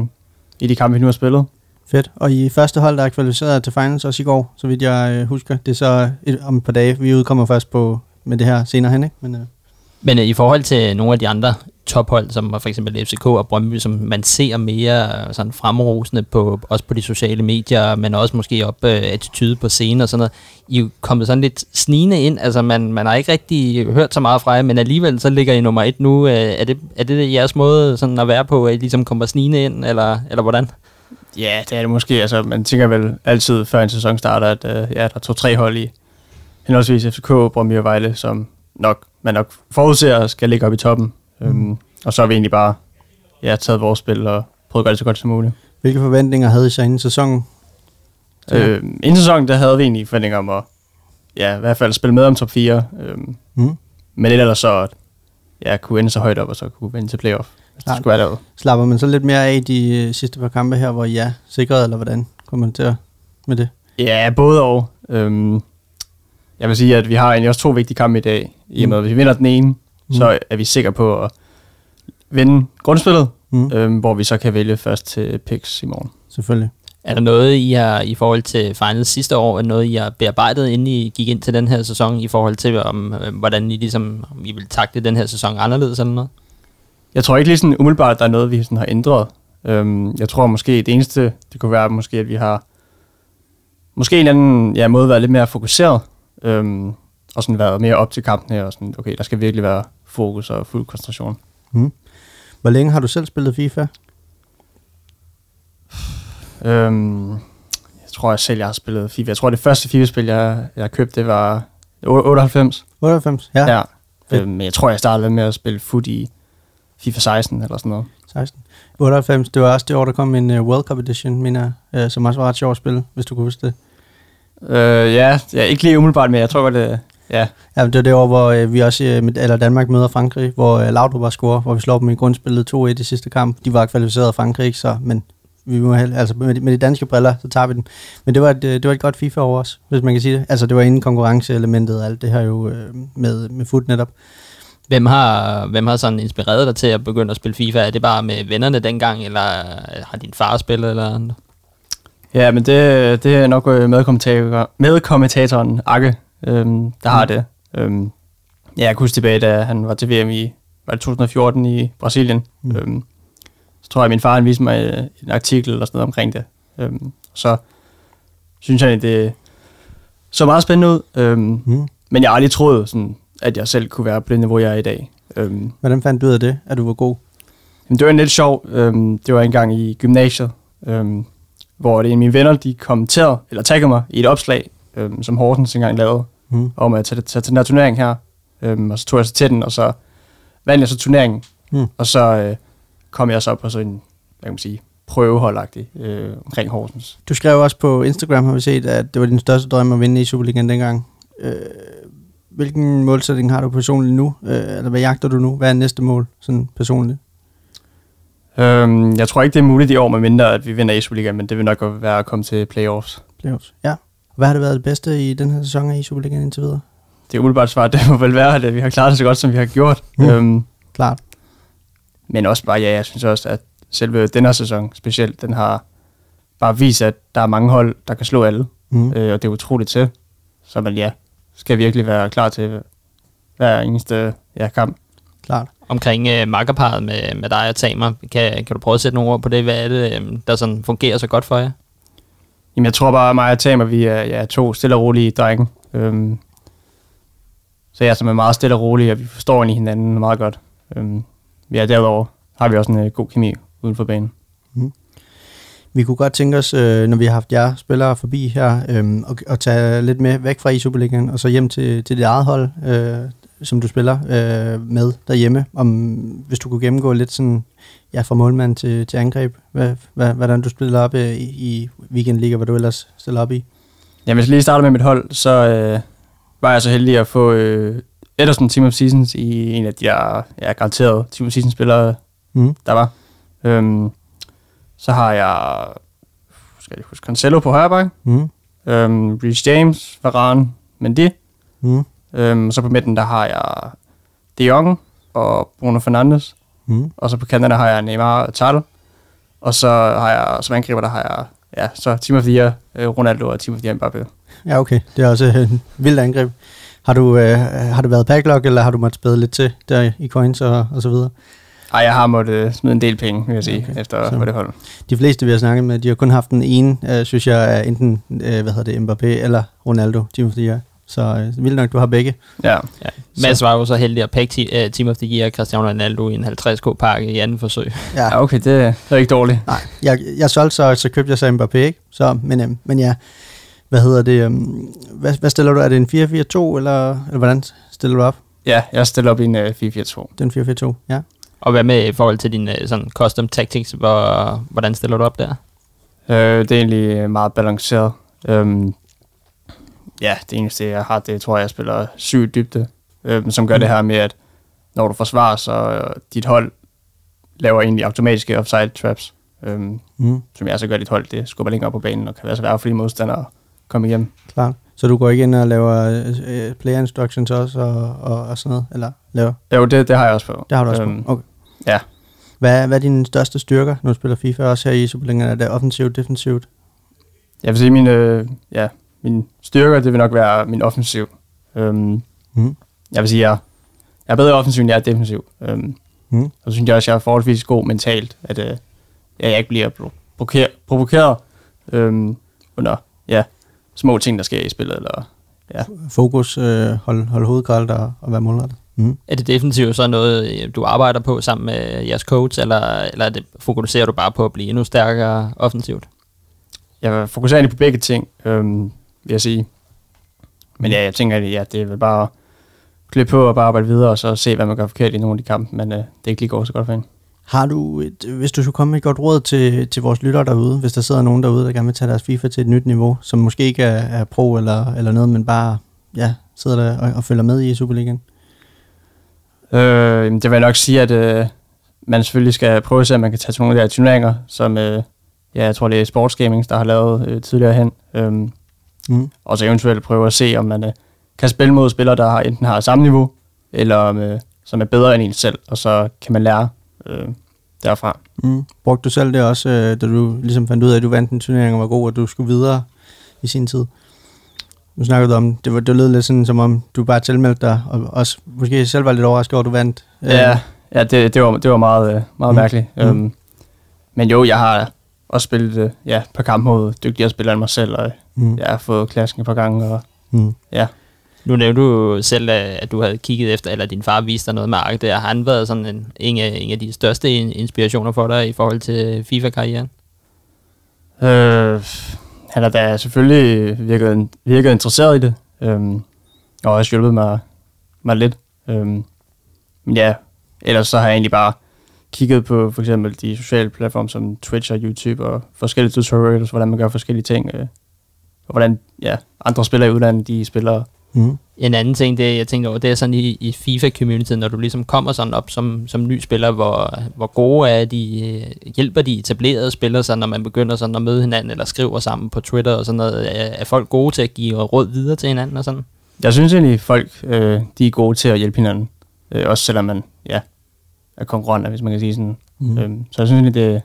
S3: i de kampe, vi nu har spillet.
S2: Fedt. Og I første hold, der er kvalificeret til finals også i går, så vidt jeg øh, husker. Det er så et, om et par dage. Vi udkommer først på med det her senere hen, ikke? Men, øh,
S1: Men øh, i forhold til nogle af de andre tophold, som for eksempel FCK og Brøndby, som man ser mere øh, sådan fremrosende på, også på de sociale medier, men også måske op øh, attitude på scenen og sådan noget. I er kommet sådan lidt snigende ind, altså man, man har ikke rigtig hørt så meget fra jer, men alligevel så ligger I nummer et nu. Øh, er, det, er det jeres måde sådan at være på, at I ligesom kommer snigende ind, eller, eller hvordan?
S3: Ja, det er det måske. Altså, man tænker vel altid, før en sæson starter, at øh, ja, der er to-tre hold i henholdsvis FCK, Brøndby og Vejle, som nok, man nok forudser skal ligge op i toppen. Mm. Øhm, og så har vi egentlig bare ja, taget vores spil og prøvet at gøre det så godt som muligt.
S2: hvilke forventninger havde I så inden sæsonen? Ja.
S3: Ja. Øh, inden sæsonen, der havde vi egentlig forventninger om at ja, i hvert fald spille med om top 4. Øhm,
S2: Mm.
S3: men ellers så at ja, kunne ende så højt op, og så kunne vende til playoff, hvis det skulle være derude.
S2: Slapper man så lidt mere af de øh, sidste par kampe her, hvor er sikret, eller hvordan kommer man til at med det?
S3: Ja, både og. Øhm, jeg vil sige, at vi har egentlig også to vigtige kampe i dag. I og med, at hvis vi vinder den ene,
S2: Mm.
S3: så er vi sikre på at vinde grundspillet,
S2: Mm.
S3: øhm, hvor vi så kan vælge først til picks i morgen.
S2: Selvfølgelig.
S1: Er der noget, I har i forhold til finals sidste år, er noget, I har bearbejdet, inden I gik ind til den her sæson, i forhold til, om, øh, hvordan I ligesom, om I vil takle den her sæson anderledes eller noget?
S3: Jeg tror ikke lige sådan umiddelbart, at der er noget, vi sådan har ændret. Øhm, jeg tror måske, det eneste, det kunne være måske, at vi har måske en anden ja, måde været lidt mere fokuseret, øhm, og sådan været mere op til kampen her, og sådan, okay, der skal virkelig være fokus og fuld koncentration.
S2: Mm. Hvor længe har du selv spillet FIFA?
S3: Øhm, jeg tror jeg selv, jeg har spillet FIFA. Jeg tror, det første FIFA-spil, jeg, jeg købte, det var 98.
S2: 98? Ja, ja. Fedt.
S3: Øhm, men jeg tror, jeg startede med at spille foot i FIFA 16 eller sådan noget.
S2: 16. 98, det var også det år, der kom en uh, World Cup Edition, mener jeg, uh, som også var ret sjovt at spille, hvis du kunne huske det.
S3: Øh, ja, ja, ikke lige umiddelbart, men jeg tror det... Ja,
S2: Ja, det var det år, hvor uh, vi også, med, eller Danmark møder Frankrig, hvor uh, Laudrup var scorer, hvor vi slår dem i grundspillet 2-1 i sidste kamp. De var kvalificeret af Frankrig, ikke, så, men vi må held, altså med, de- med de danske briller, så tager vi den. Men det var et, øh, det var et godt FIFA over os, hvis man kan sige det. Altså det var inden konkurrenceelementet og alt det her jo øh, med, med foot netop.
S1: Hvem har, hvem har sådan inspireret dig til at begynde at spille FIFA? Er det bare med vennerne dengang, eller har din far spillet, eller andet?
S3: ja men det, det er nok øh, medkommentator, medkommentatoren Akke, øhm, der har det. Øhm, ja, jeg kan huske tilbage, da han var til VM i var det 2014 i Brasilien.
S2: Mm.
S3: Øhm, så tror jeg, at min far han viste mig øh, en artikel eller sådan noget omkring det. Øhm, så synes jeg, at det så meget spændende ud. Øhm,
S2: Mm.
S3: Men jeg har aldrig troet, sådan, at jeg selv kunne være på det niveau, jeg er i dag. Øhm,
S2: Hvordan fandt du ud af det, at du var god?
S3: men det var en lidt sjov. Øhm, det var engang i gymnasiet, øhm, hvor det en af mine venner, de kommenterede, eller taggede mig i et opslag, øhm, som Horsens engang lavede,
S2: Mm.
S3: om at tage, tage til den her turnering her. Øhm, og så tog jeg så til den, og så vandt jeg så turneringen.
S2: Mm.
S3: Og så øh, kom jeg så på sådan en, hvad kan man sige, prøveholdagtig øh, omkring Horsens.
S2: Du skrev også på Instagram, har vi set, at det var din største drøm at vinde i Superligaen dengang. Øh, hvilken målsætning har du personligt nu? Øh, eller hvad jagter du nu? Hvad er næste mål, sådan personligt?
S3: Øhm, jeg tror ikke, det er muligt i år, med mindre at vi vinder i Superligaen, men det vil nok være at komme til playoffs.
S2: Playoffs. Ja. Hvad har det været det bedste i den her sæson af i Superligaen indtil videre?
S3: Det er umiddelbart svar, det må vel være, at vi har klaret det så godt, som vi har gjort.
S2: Mm.
S3: Mm. Øhm,
S2: Klart.
S3: men også bare, ja, jeg synes også, at selve den her sæson specielt, den har bare vist, at der er mange hold, der kan slå alle.
S2: Mm.
S3: Øh, og det er utroligt til. Så man, ja, skal virkelig være klar til hver eneste ja, kamp.
S2: Klart.
S1: Omkring øh, makkerparet med, med dig og Tamer, kan, kan du prøve at sætte nogle ord på det? Hvad er det, øh, der sådan fungerer så godt for jer?
S3: Jamen, jeg tror bare, at mig og Tamer, vi er ja, to stille og rolige drenge. Øhm, så jeg som er meget stille og rolig, og vi forstår egentlig hinanden meget godt. Øhm, ja, derudover har vi også en øh, god kemi uden for banen. Mhm.
S2: Vi kunne godt tænke os, øh, når vi har haft jer spillere forbi her, øh, og, og tage lidt med væk fra i Superligaen, og så hjem til, til dit eget hold, øh, som du spiller øh, med derhjemme. Om, hvis du kunne gennemgå lidt sådan, ja, fra målmand til, til angreb, hvad, hvad, hvordan du spiller op øh, i, i Weekend League, og hvad du ellers stiller op i.
S3: Ja, hvis jeg lige starter med mit hold, så øh, var jeg så heldig at få øh, Ederson Team of Seasons i en af de der ja, garanterede Team of Seasons spillere,
S2: Mm.
S3: der var. Øhm, så har jeg, skal jeg huske, Cancelo på højre bak,
S2: Mm.
S3: øhm, Reece James, Varane, Mendy.
S2: Mm.
S3: Øhm, så på midten, der har jeg De Jong og Bruno Fernandes.
S2: Mm.
S3: Og så på kanterne har jeg Neymar og Tal. Og så har jeg, som angriber, der har jeg, ja, så Team of the Year, øh, Ronaldo og Team of the Year Mbappé.
S2: Ja, okay. Det er også en vildt angreb. Har du, øh, har det været packlock, eller har du måttet spæde lidt til der i coins og, og så videre?
S3: Ej, jeg har måttet øh, smide en del penge, vil jeg sige,
S2: Okay.
S3: efter
S2: Så-
S3: det hold.
S2: De fleste, vi har snakket med, de har kun haft den ene, øh, synes jeg, er enten, øh, hvad hedder det, Mbappé eller Ronaldo, Team of the Year. Så øh, vildt nok, du har begge.
S3: Ja,
S1: Ja. Mads var jo så heldig at pakke ti- øh, Team of the Year Cristiano Ronaldo i en 50k-pakke i anden forsøg.
S2: Ja,
S3: ja okay, det, det er ikke dårligt.
S2: nej. Jeg, jeg solgte så, så købte jeg så Mbappé, ikke? Så, men, øh, men ja, hvad hedder det, øh, hvad, hvad stiller du? Er det en 4-4-2, eller, eller hvordan stiller du op?
S3: Ja, jeg stiller op i en uh, 4-4-2.
S2: Den 4-4-2, ja.
S1: Og hvad med i forhold til din øh, sådan custom tactics? Hvor, hvordan stiller du op der?
S3: Øh, det er egentlig meget balanceret. Øhm, ja, det eneste, jeg har, det tror jeg, jeg spiller syv dybde, øhm, som gør
S2: Mm.
S3: det her med, at når du forsvarer, så øh, dit hold laver egentlig automatiske offside traps, øhm,
S2: Mm,
S3: som jeg så gør dit hold, det skubber længere op på banen, og kan være svært for de modstandere at komme igennem.
S2: klart. Så du går ikke ind og laver øh, player instructions også, og, og, og sådan noget? Eller laver?
S3: Jo, det, det har jeg også på.
S2: Det har du også
S3: Øhm,
S2: på. Okay.
S3: ja.
S2: Hvad, hvad er dine største styrker, når du spiller FIFA også her i Superligaen? Er det offensivt, defensivt?
S3: Jeg vil sige, mine, øh, ja, mine styrker, det vil nok være min offensiv. Øhm,
S2: Mm.
S3: jeg vil sige, jeg, jeg er bedre offensiv, end jeg er defensiv. Øhm,
S2: Mm.
S3: Og så synes jeg også, at jeg er forholdsvis god mentalt, at øh, jeg ikke bliver pro- provoker- provokeret øhm, under ja, små ting, der sker i spillet. Eller, ja.
S2: Fokus, øh, hold, hold hovedet koldt og, og være målrettet. Mm.
S1: Er det definitivt så noget, øh, du arbejder på sammen med jeres coach, eller, eller er det, fokuserer du bare på at blive endnu stærkere offensivt?
S3: Jeg fokuserer egentlig på begge ting, øhm, vil jeg sige. Men ja, jeg tænker, at ja, det er vel bare at klippe på og bare arbejde videre, og så se, hvad man gør forkert i nogle af de kampe, men øh, det ikke lige går så godt for en.
S2: Har du, et, hvis du skulle komme med et godt råd til, til vores lyttere derude, hvis der sidder nogen derude, der gerne vil tage deres FIFA til et nyt niveau, som måske ikke er, er pro eller, eller noget, men bare ja, sidder der og, og følger med i Superligaen?
S3: Øh, det vil jeg nok sige, at øh, man selvfølgelig skal prøve at se, om man kan tage til nogle af de her turneringer, som øh, ja, jeg tror, det er Sports Gaming, der har lavet øh, tidligere hen. Øhm,
S2: Mm.
S3: og så eventuelt prøve at se, om man øh, kan spille mod spillere, der har, enten har samme niveau, eller øh, som er bedre end en selv, og så kan man lære øh, derfra.
S2: Mm. Brugte du selv det også, øh, da du ligesom fandt ud af, at du vandt en turnering og var god, og du skulle videre i sin tid? Nu snakker du om, det, var, det lød lidt sådan, som om du bare tilmeldte dig, og også måske selv var lidt overrasket over, at du vandt. Øh,
S3: Ja, ja det, det, var, det var meget, øh, meget
S2: mm.
S3: mærkeligt.
S2: Mm.
S3: Øhm, men jo, jeg har også spillet øh, ja, et par kampe mod dygtigere spillere end mig selv, og
S2: Mm.
S3: jeg har fået klasken et par gange, og
S2: Mm.
S3: Ja.
S1: Nu nævnte du selv, at du havde kigget efter, eller din far viste dig noget med Ark der. Har han været sådan en, en, af, en af de største inspirationer for dig i forhold til FIFA-karrieren?
S3: Øh, han har da selvfølgelig virket, virket interesseret i det, øhm, og også hjulpet mig, mig lidt. Øhm, men ja, ellers så har jeg egentlig bare kigget på for eksempel de sociale platforme som Twitch og YouTube og forskellige tutorials, hvordan man gør forskellige ting, øh, og hvordan ja, andre spillere i udlandet, de spiller.
S1: Mm. En anden ting, det jeg tænker over, det er sådan i, i FIFA-communityen, når du ligesom kommer sådan op som, som ny spiller, hvor, hvor gode er de, øh, hjælper de etablerede spillere, så når man begynder sådan at møde hinanden, eller skriver sammen på Twitter og sådan noget, er, er folk gode til at give råd videre til hinanden og sådan?
S3: Jeg synes egentlig, folk øh, de er gode til at hjælpe hinanden, øh, også selvom man ja, er konkurrenter, hvis man kan sige sådan. Mm. Øhm, så jeg synes egentlig, det,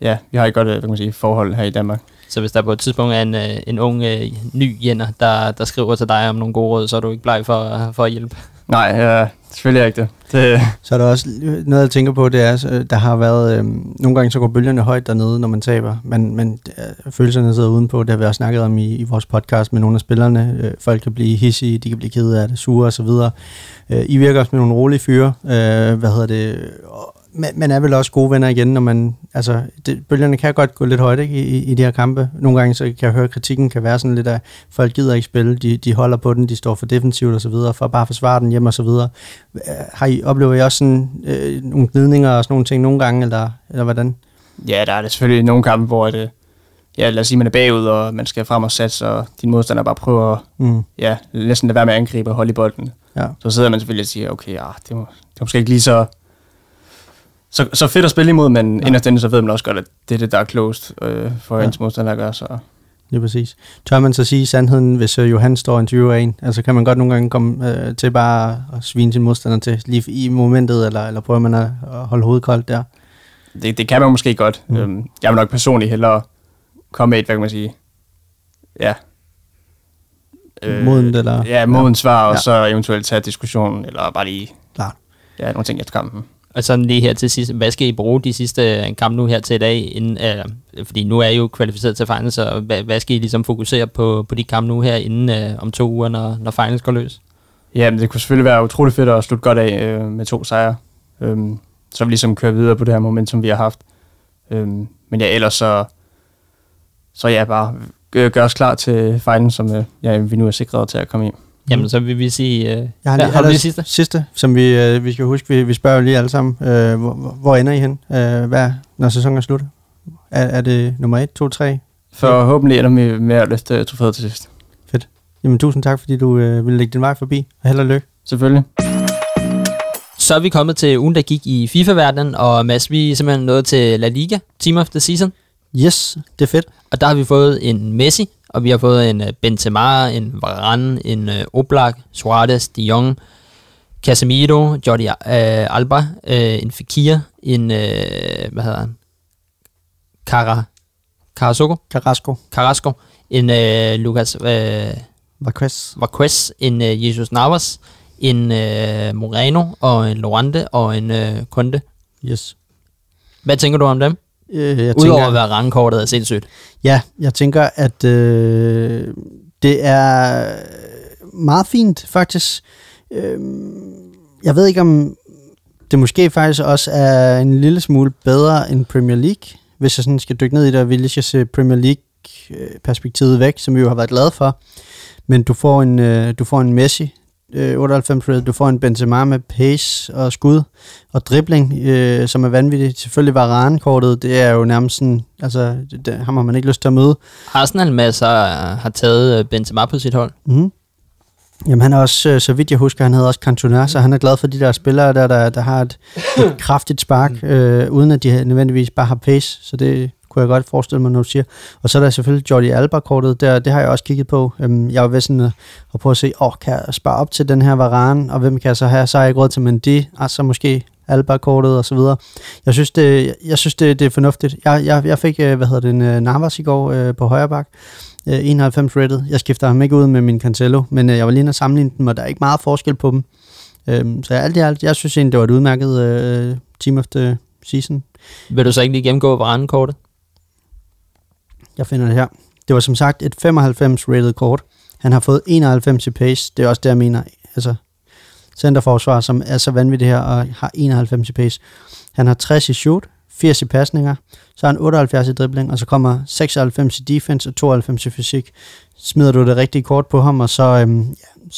S3: ja, vi har et godt hvad kan man sige, forhold her i Danmark.
S1: Så hvis der på et tidspunkt er en, øh, en ung øh, ny jænder, der, der skriver til dig om nogle gode råd, så er du ikke bleg for, for at hjælpe?
S3: Nej, ja, selvfølgelig ikke det. det.
S2: Så er der også noget, jeg tænker på, det er, øh, der har været, øh, nogle gange så går bølgerne højt dernede, når man taber, men, men øh, følelserne sidder udenpå, det har vi også snakket om i, i vores podcast med nogle af spillerne. Øh, folk kan blive hissige, de kan blive kede af det, sure osv. Øh, I virker også med nogle rolige fyre, øh, hvad hedder det, man, man er vel også gode venner igen, når man, altså, det, bølgerne kan godt gå lidt højt ikke, i, i de her kampe. Nogle gange så kan jeg høre, at kritikken kan være sådan lidt af, folk gider ikke spille, de, de holder på den, de står for defensivt og så videre, for at bare forsvare den hjem og så videre. Har I, oplever I også sådan, øh, nogle glidninger og sådan nogle ting nogle gange, eller, eller hvordan?
S3: Ja, der er det selvfølgelig nogle kampe, hvor det, ja, lad os sige, man er bagud, og man skal frem og satse, og din modstander bare prøver at mm. ja, næsten lade være med at angribe og holde i bolden. Ja. Så sidder man selvfølgelig og siger, okay, ja, det, må, det er måske ikke lige så så, så fedt at spille imod, men ja. inderst så ved man også godt, at det er det, der er closed øh, for ja. ens modstander at gøre. Så.
S2: Det er præcis. Tør man så sige sandheden, hvis uh, Johan står en 20 1? Altså kan man godt nogle gange komme uh, til bare at svine sin modstander til lige i momentet, eller, eller prøver man at, at holde hovedet koldt der?
S3: Det, det kan man måske godt. Mm. Øhm, jeg vil nok personligt hellere komme med et, hvad kan man sige, ja,
S2: øh, moden eller?
S3: Ja, moden svar, og ja. så eventuelt tage diskussionen, eller bare lige Klar. Ja, nogle ting efter kampen.
S1: Og sådan lige her til sidst, hvad skal I bruge de sidste øh, kampe nu her til i dag? Inden, øh, fordi nu er I jo kvalificeret til finals, så hvad, hvad skal I ligesom fokusere på, på de kampe nu her inden øh, om to uger, når, når finals går løs?
S3: Ja, men det kunne selvfølgelig være utrolig fedt at slutte godt af øh, med to sejre. Øhm, så vi ligesom kører videre på det her momentum, vi har haft. Øhm, men ja, ellers så, så ja, bare øh, gør os klar til fighten, som øh, ja, vi nu er sikret til at komme i.
S1: Jamen, så vil vi sige... Øh,
S2: jeg har, lige, har du det sidste? Sidste, som vi, øh, vi skal huske, vi, vi spørger jo lige alle sammen. Øh, hvor, hvor ender I hen, øh, hvad, når sæsonen er slut? Er, er det nummer 1, 2, 3?
S3: Forhåbentlig ender vi med at løfte trofæet til sidst.
S2: Fedt. Jamen, tusind tak, fordi du øh, ville lægge din vej forbi. Held og lykke.
S3: Selvfølgelig.
S1: Så er vi kommet til ugen, der gik i FIFA-verdenen, og Mads, vi er simpelthen nået til La Liga, Team of the Season.
S2: Yes, det er fedt.
S1: Og der har vi fået en Messi, og vi har fået en uh, Benzema, en Varane, en uh, Oblak, Suarez, De Jong, Casemiro, Jordi uh, Alba, uh, en Fekir, en, uh, hvad hedder han? Cara, Carrasco?
S2: Carrasco.
S1: Carrasco. En uh, Lucas
S2: Vaquez.
S1: Vaquez, en uh, Jesus Navas, en uh, Moreno, og en Lorante, og en uh, Kunde.
S2: Yes.
S1: Hvad tænker du om dem? Øh, jeg Udover tænker, at være rangkortet er sindssygt.
S2: Ja, jeg tænker, at øh, det er meget fint faktisk. Øh, jeg ved ikke, om det måske faktisk også er en lille smule bedre end Premier League, hvis jeg sådan skal dykke ned i det, og vil jeg se Premier League-perspektivet væk, som vi jo har været glade for. Men du får en, øh, du får en Messi, øh, 98 rated. Du får en Benzema med pace og skud og dribling, øh, som er vanvittigt. Selvfølgelig var Varane-kortet, det er jo nærmest sådan, altså, det, det, ham har man ikke lyst til at møde.
S1: Arsenal med så har taget øh, Benzema på sit hold.
S2: Mm. Jamen han er også, øh, så vidt jeg husker, han havde også Cantona, så han er glad for de der spillere, der, der, der har et, et kraftigt spark, mm. øh, uden at de nødvendigvis bare har pace, så det, kunne jeg godt forestille mig, når du siger. Og så er der selvfølgelig Jordi Alba-kortet, der, det har jeg også kigget på. Øhm, jeg var ved sådan øh, at prøve at se, åh, kan jeg spare op til den her Varane, og hvem kan jeg så have? Så har jeg ikke råd til Mendy, altså måske Alba-kortet og så videre. Jeg synes, det, jeg synes det, det er fornuftigt. Jeg, jeg, jeg fik, øh, hvad hedder det, øh, Navas i går øh, på højre bak. 91 rated. Jeg skifter ham ikke ud med min Cancelo, men jeg var lige at sammenligne dem, og der er ikke meget forskel på dem. Øhm, så alt i alt, jeg synes egentlig, det var et udmærket team of the season.
S1: Vil du så ikke lige gennemgå Varane-kortet?
S2: Jeg finder det her. Det var som sagt et 95 rated kort. Han har fået 91 i pace. Det er også det, jeg mener. Altså, centerforsvar, som er så vanvittigt her, og har 91 i pace. Han har 60 i shoot, 80 i pasninger, så har han 78 i dribling, og så kommer 96 i defense og 92 i fysik. Smider du det rigtige kort på ham, og så, øhm, ja,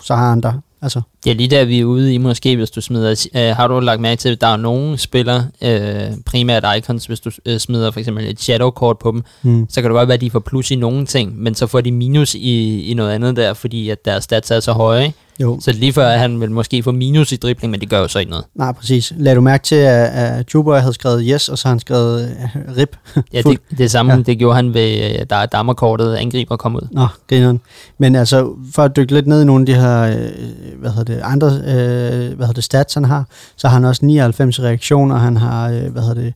S2: så har han der. Altså,
S1: Det er lige der, vi er ude i måske, hvis du smider... Øh, har du lagt mærke til, at der er nogle spillere, øh, primært icons, hvis du øh, smider for eksempel et shadow-kort på dem,
S2: hmm.
S1: så kan det godt være, at de får plus i nogle ting, men så får de minus i, i noget andet der, fordi at deres stats er så høje.
S2: Jo.
S1: Så lige før at han vil måske få minus i dribling, men det gør jo så ikke noget.
S2: Nej, præcis. Lad du mærke til, at, at Juboy havde skrevet yes, og så har han skrevet uh, rip.
S1: Ja, det, det samme,
S2: Ja.
S1: det gjorde han ved, øh, der dammerkortet angriber kom ud.
S2: Nå, grineren. Men altså, for at dykke lidt ned i nogle af de her, øh, hvad hedder det, andre, øh, hvad hedder det, stats, han har, så har han også 99 reaktioner, han har, øh, hvad hedder det,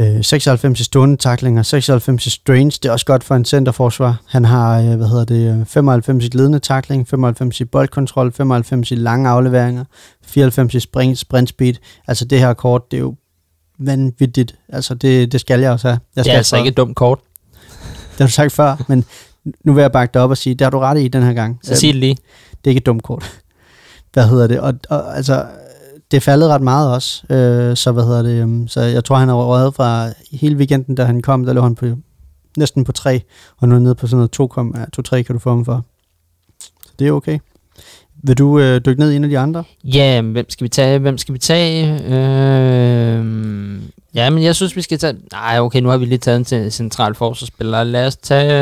S2: øh, 96 i stående taklinger, 96 i strains, det er også godt for en centerforsvar. Han har, øh, hvad hedder det, øh, 95 i glidende takling, 95 i boldkontrol, 95 i lange afleveringer, 94 i sprint, sprint speed. Altså det her kort, det er jo vanvittigt. Altså det, det skal jeg også have. Jeg
S1: Det
S2: skal
S1: er altså
S2: for-
S1: ikke et dumt kort.
S2: det har du sagt før, men nu vil jeg bakke dig op og sige, det har du ret i den her gang.
S1: Så sig det lige.
S2: Det er ikke et dumt kort. Hvad hedder det? Og, og altså, det er faldet ret meget også. Øh, så hvad hedder det? Um, så jeg tror, han har røget fra hele weekenden, da han kom, der lå han på næsten på 3, og nu er nede på sådan noget 2,3 kan du få ham for. Så det er okay. Vil du øh, dykke ned i en af de andre?
S1: Ja, hvem skal vi tage? Hvem skal vi tage? Øh, ja, men jeg synes, vi skal tage... Nej, okay, nu har vi lige taget en til central forsvarsspiller. Lad os tage...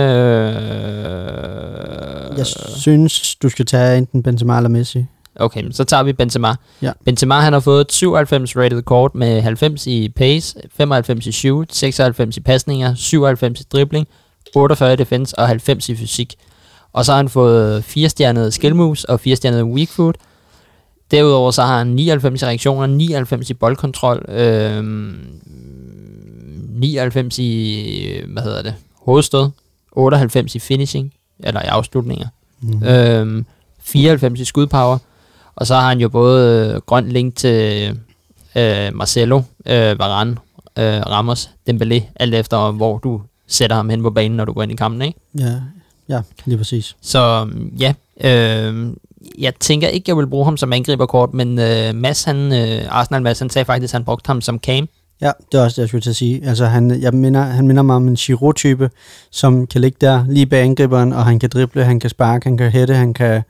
S1: Øh,
S2: Jeg synes, du skal tage enten Benzema eller Messi.
S1: Okay, så tager vi Benzema.
S2: Ja.
S1: Benzema han har fået et 97 rated kort med 90 i pace, 95 i shoot, 96 i pasninger, 97 i dribling, 48 i defense og 90 i fysik. Og så har han fået 4 stjernede skill moves og 4 stjernede weak foot. Derudover så har han 99 i reaktioner, 99 i boldkontrol, øhm, 99 i, hvad hedder det, hovedstød, 98 i finishing, eller i afslutninger,
S2: Mm.
S1: øhm, 94 i skudpower, og så har han jo både øh, grøn link til øh, Marcelo, øh, Varane, øh, Ramos, Dembélé, alt efter hvor du sætter ham hen på banen, når du går ind i kampen, ikke?
S2: Ja, ja, lige præcis.
S1: Så mm, ja, øh, jeg tænker ikke, jeg vil bruge ham som angriberkort, men øh, Mads, han, øh, Arsenal Mads, han sagde faktisk, at han brugte ham som cam.
S2: Ja, det er også det, jeg skulle til at sige. Altså, han, jeg minder, han minder mig om en Giroud-type, som kan ligge der lige bag angriberen, og han kan drible, han kan sparke, han kan hætte, han kan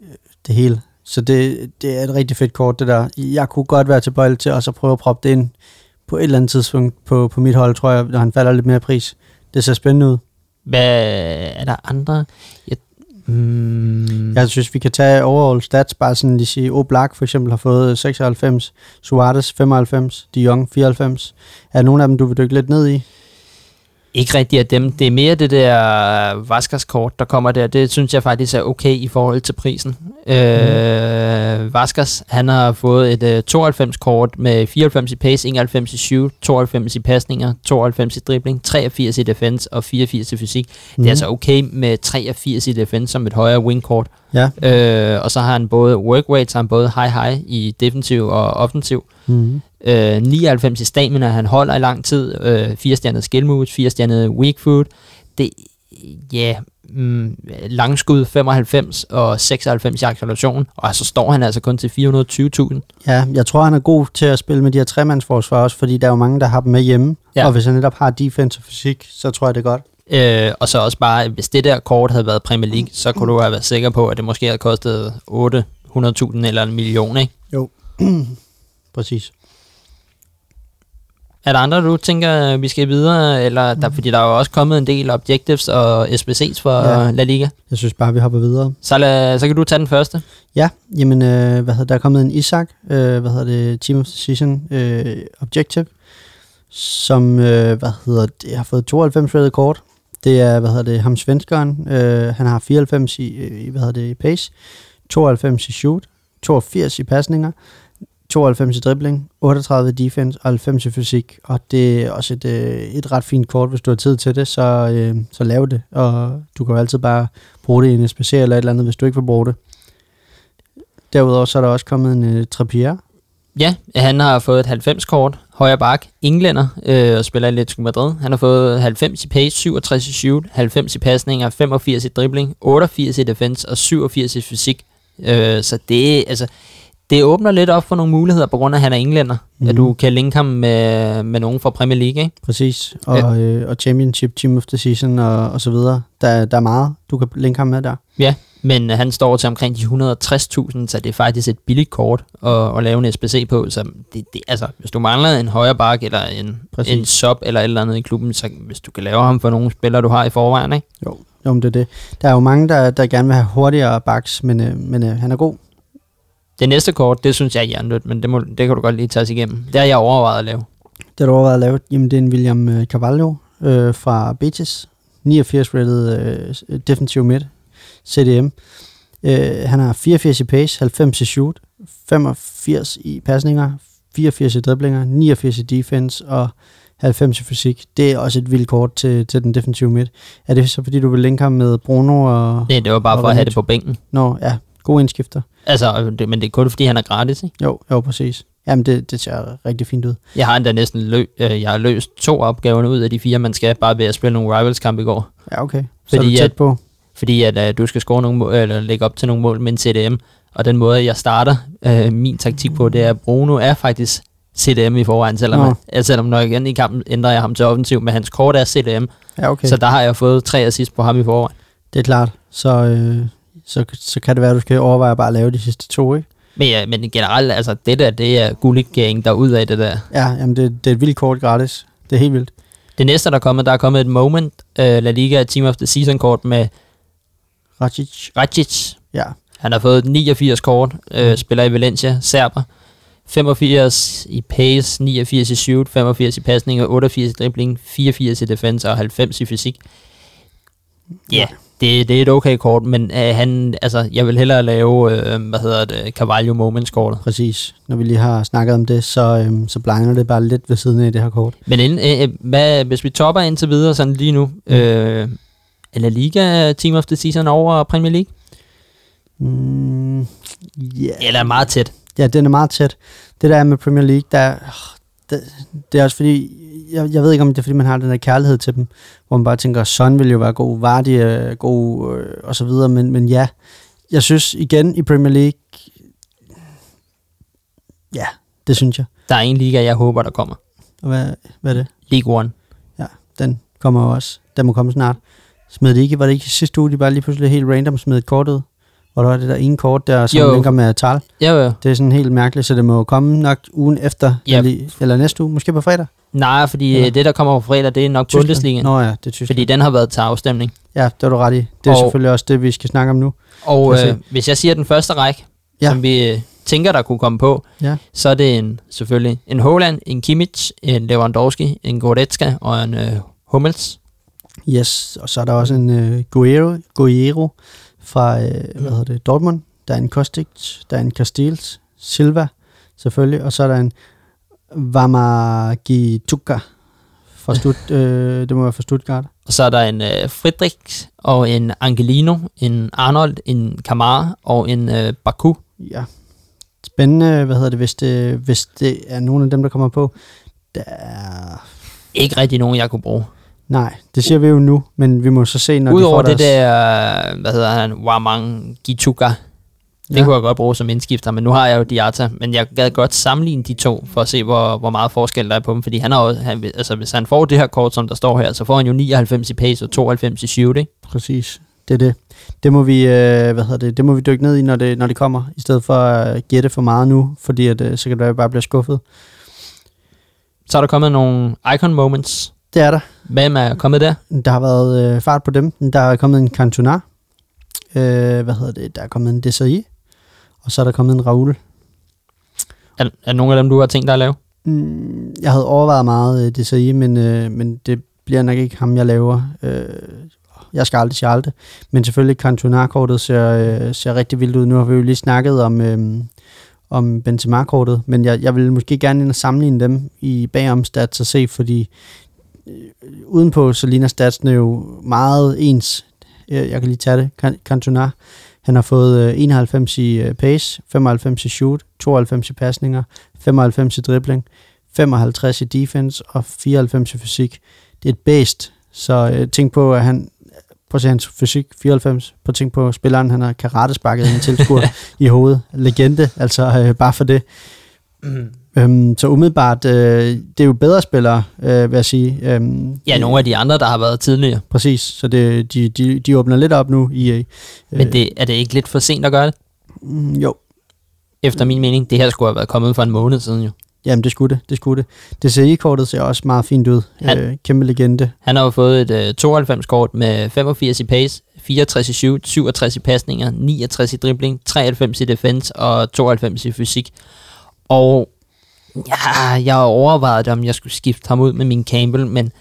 S2: øh, det hele. Så det, det er et rigtig fedt kort, det der. Jeg kunne godt være tilbøjelig til også at prøve at proppe det ind på et eller andet tidspunkt på, på mit hold, tror jeg, når han falder lidt mere pris. Det ser spændende ud.
S1: Hvad er der andre? Jeg, mm,
S2: Jeg synes, vi kan tage overall stats, bare sådan lige sige, Oblak for eksempel har fået 96, Suarez 95, De Jong 94. Er der nogen af dem, du vil dykke lidt ned i?
S1: Ikke rigtig af dem. Det er mere det der Vaskers kort, der kommer der. Det synes jeg faktisk er okay i forhold til prisen. Mm. Øh, Vaskers, han har fået et øh, 92 kort med 94 i pace, 91 i shoot, 92 i pasninger, 92 i dribling, 83 i defense og 84 i fysik. Mm. Det
S2: Mhm.
S1: er altså okay med 83 i defense som et højere wing kort.
S2: Ja.
S1: Øh, og så har han både workweight, så har han både high-high i defensiv og offensiv.
S2: Mm-hmm.
S1: Øh, 99 i stamina, han holder i lang tid. Øh, 4 stjernede skill moves, 4 stjernede weak foot. Det, ja, mm, langskud 95 og 96 i acceleration. Og så står han altså kun til 420.000.
S2: Ja, jeg tror, han er god til at spille med de her tremandsforsvar også, fordi der er jo mange, der har dem med hjemme.
S1: Ja.
S2: Og hvis han netop har defense og fysik, så tror jeg, det er godt.
S1: Øh, og så også bare, hvis det der kort havde været Premier League, så kunne du have været sikker på, at det måske havde kostet 800.000 eller en million, ikke?
S2: Præcis.
S1: Er der andre, du tænker, vi skal videre? Eller der, fordi der er jo også kommet en del objectives og SBC's for
S2: Ja.
S1: La Liga.
S2: Jeg synes bare, vi hopper videre.
S1: Så, lad, så kan du tage den første.
S2: Ja, jamen, øh, hvad hedder, der er kommet en Isak, øh, hvad hedder det, Team of the Season øh, Objective, som, øh, hvad hedder det, har fået 92 rated kort. Det er, hvad hedder det, ham svenskeren. Øh, han har 94 i, øh, i, hvad hedder det, i pace, 92 i shoot, 82 i pasninger, 92 i dribling, 38 i defense og 90 i fysik. Og det er også et, øh, et ret fint kort, hvis du har tid til det, så, øh, så lav det. Og du kan jo altid bare bruge det i en SPC eller et eller andet, hvis du ikke vil bruge det. Derudover så er der også kommet en øh, uh, Trappier
S1: Ja, han har fået et 90-kort, højre bak, englænder, øh, og spiller i Atletico Madrid. Han har fået 90 i pace, 67 i shoot, 90 i pasninger, 85 i dribling, 88 i defense og 87 i fysik. Øh, så det, altså, det åbner lidt op for nogle muligheder, på grund af, at han er englænder. Mm. At
S2: Mhm.
S1: du kan linke ham med, med nogen fra Premier League, ikke?
S2: Præcis. Og, øh, og Championship, Team of the Season og, og så videre. Der, der er meget, du kan linke ham med der.
S1: Ja, men han står til omkring de 160.000, så det er faktisk et billigt kort at, at lave en SBC på. Så det, det, altså, hvis du mangler en højre bak eller en,
S2: Præcis.
S1: en sub eller et eller andet i klubben, så hvis du kan lave ham for nogle spillere, du har i forvejen, ikke?
S2: Jo, jo men det er det. Der er jo mange, der, der gerne vil have hurtigere backs, men, øh, men øh, han er god.
S1: Det næste kort, det synes jeg er hjernedødt, men det, må, det kan du godt lige tage os igennem. Det har jeg overvejet at lave.
S2: Det har du overvejet at lave. Jamen, det er en William øh, Carvalho øh, fra Betis. 89 rated øh, defensive mid. CDM. Øh, han har 84 i pace, 90 i shoot, 85 i pasninger, 84 i driblinger, 89 i defense og 90 i fysik. Det er også et vildt kort til, til den defensive midt. Er det så fordi, du vil linke ham med Bruno og...
S1: Nej, det var bare for at have det på bænken.
S2: Nå, ja, gode indskifter.
S1: Altså, det, men det er kun fordi, han er gratis, ikke?
S2: Jo, jo, præcis. Jamen, det, det ser rigtig fint ud.
S1: Jeg har endda næsten lø, øh, jeg har løst to opgaver ud af de fire, man skal, bare ved at spille nogle Rivals-kamp i går.
S2: Ja, okay. Så
S1: Fordi
S2: er du tæt på.
S1: Fordi at øh, du skal score nogle mål, eller lægge op til nogle mål med en CDM, og den måde, jeg starter øh, min taktik på, det er, at Bruno er faktisk CDM i forvejen, selvom,
S2: Nå.
S1: han, ja, selvom når igen i kampen ændrer jeg ham til offensiv, men hans kort er CDM,
S2: Ja, okay.
S1: så der har jeg fået tre assist på ham i forvejen.
S2: Det er klart. Så, øh, så, så kan det være, at du skal overveje bare at lave de sidste to, ikke?
S1: Men, ja, men generelt, altså det der, det er gullig der ud af det der.
S2: Ja, jamen det, det er et vildt kort gratis. Det er helt vildt.
S1: Det næste, der er kommet, der er kommet et Moment, øh, La Liga Team of the Season kort med
S2: Racic.
S1: Racic.
S2: Ja,
S1: Han har fået 89 kort, øh, spiller i Valencia, serber. 85 i pace, 89 i shoot, 85 i pasning, og 88 i dribling, 84 i defense og 90 i fysik. Ja, yeah, det, det er et okay kort, men øh, han, altså, jeg vil hellere lave, øh, hvad hedder det, Carvalho Moments kortet.
S2: præcis. Når vi lige har snakket om det, så, øhm, så blegner det bare lidt ved siden af det her kort.
S1: Men inden, øh, øh, hvad, hvis vi topper indtil videre sådan lige nu, øh, er La Liga Team of the Season over Premier League?
S2: Mm, yeah.
S1: Eller er meget tæt?
S2: Ja, den er meget tæt. Det der er med Premier League, der, det, det er også fordi, jeg, jeg ved ikke om det er fordi, man har den der kærlighed til dem, hvor man bare tænker, Son vil jo være god, Vardy er god, øh, og så videre, men, men ja, jeg synes igen i Premier League, ja, det synes jeg.
S1: Der er en liga, jeg håber, der kommer.
S2: Hvad, hvad er det?
S1: League One.
S2: Ja, den kommer også. Den må komme snart. Smed det ikke, var det ikke sidste uge, de bare lige pludselig helt random smed et kort ud? Hvor der var det der ene kort der, som
S1: Jo.
S2: linker med tal.
S1: Jo, jo.
S2: Det er sådan helt mærkeligt, så det må komme nok ugen efter,
S1: Ja.
S2: eller, eller næste uge, måske på fredag.
S1: Nej, fordi
S2: Eller?
S1: det, der kommer på fredag, det er nok
S2: Tyskland.
S1: Bundesliga.
S2: Nå ja, det er Tyskland.
S1: Fordi den har været til afstemning.
S2: Ja, det var du ret i. Det er
S1: Og-
S2: selvfølgelig også det, vi skal snakke om nu.
S1: Og øh, hvis jeg siger den første række,
S2: Ja.
S1: som vi øh, tænker, der kunne komme på,
S2: Ja.
S1: så er det en, selvfølgelig en Haaland, en Kimmich, en Lewandowski, en Goretzka og en øh, Hummels.
S2: Yes, og så er der også en uh, Guerrero, Guerrero fra, uh, hvad hedder det, Dortmund. Der er en Kostic, der er en Castells, Silva selvfølgelig, og så er der en Vamagituka fra Stutt, øh, det må være fra Stuttgart.
S1: Og så er der en øh, Friedrich og en Angelino, en Arnold, en Kamara og en øh, Baku.
S2: Ja. Spændende, hvad hedder det, hvis det, hvis det er nogen af dem, der kommer på. Der er...
S1: Ikke rigtig nogen, jeg kunne bruge.
S2: Nej, det siger vi jo nu, men vi må så se, når
S1: Udover
S2: de får
S1: det
S2: deres...
S1: der, hvad hedder han, Wamang Gituka, det
S2: Ja.
S1: kunne jeg godt bruge som indskifter, men nu har jeg jo Diata, men jeg gad godt sammenligne de to, for at se, hvor, hvor meget forskel der er på dem, fordi han har også, han, altså hvis han får det her kort, som der står her, så får han jo 99 i pace og 92 i shoot, ikke?
S2: Præcis, det er det. Det må vi, øh, hvad hedder det, det må vi dykke ned i, når det, når det kommer, i stedet for at gætte for meget nu, fordi at, øh, så kan det være, at jeg bare bliver skuffet.
S1: Så er der kommet nogle icon moments.
S2: Det er der.
S1: Hvem er kommet der?
S2: Der har været øh, fart på dem. Der er kommet en Cantona. Øh, hvad hedder det? Der er kommet en Desai. Og så er der kommet en Raul.
S1: Er, er nogen af dem, du har tænkt dig at lave?
S2: Mm, jeg havde overvejet meget øh, Desai, men, øh, men det bliver nok ikke ham, jeg laver. Øh, jeg skal aldrig sige aldrig. Men selvfølgelig, Cantona-kortet ser, øh, ser rigtig vildt ud. Nu har vi jo lige snakket om, øh, om Benzema-kortet, men jeg, jeg vil måske gerne ind og sammenligne dem i bagom stats og se, fordi øh, udenpå så ligner statsene jo meget ens. Jeg, jeg kan lige tage det. Can- Cantona, Han har fået øh, 91 i øh, pace, 95 i shoot, 92 i pasninger, 95 i dribling, 55 i defense og 94 i fysik. Det er et based, så øh, tænk på, at han Prøv at se hans fysik, 94. Prøv at tænk på spilleren, han har karatesparket en tilskuer i hovedet. Legende, altså øh, bare for det. Mm. Øhm, så umiddelbart, øh, det er jo bedre spillere, øh, vil jeg sige. Øhm,
S1: Ja, nogle af de andre, der har været tidligere.
S2: Præcis, så det, de, de, de åbner lidt op nu i... Øh,
S1: Men det, er det ikke lidt for sent at gøre det?
S2: mm, jo,
S1: Efter min mening. Det her skulle have været kommet for en måned siden jo.
S2: jamen det skulle det, det skulle det. DCI-kortet ser også meget fint ud.
S1: Han-
S2: Øh, kæmpe legende.
S1: Han har jo fået et øh, 92-kort med 85 i pace, 64 i shoot, 67 i pasninger, 69 i dribling, 93 i defense og 92 i fysik. Og ja, jeg har overvejet, om jeg skulle skifte ham ud med min Campbell, men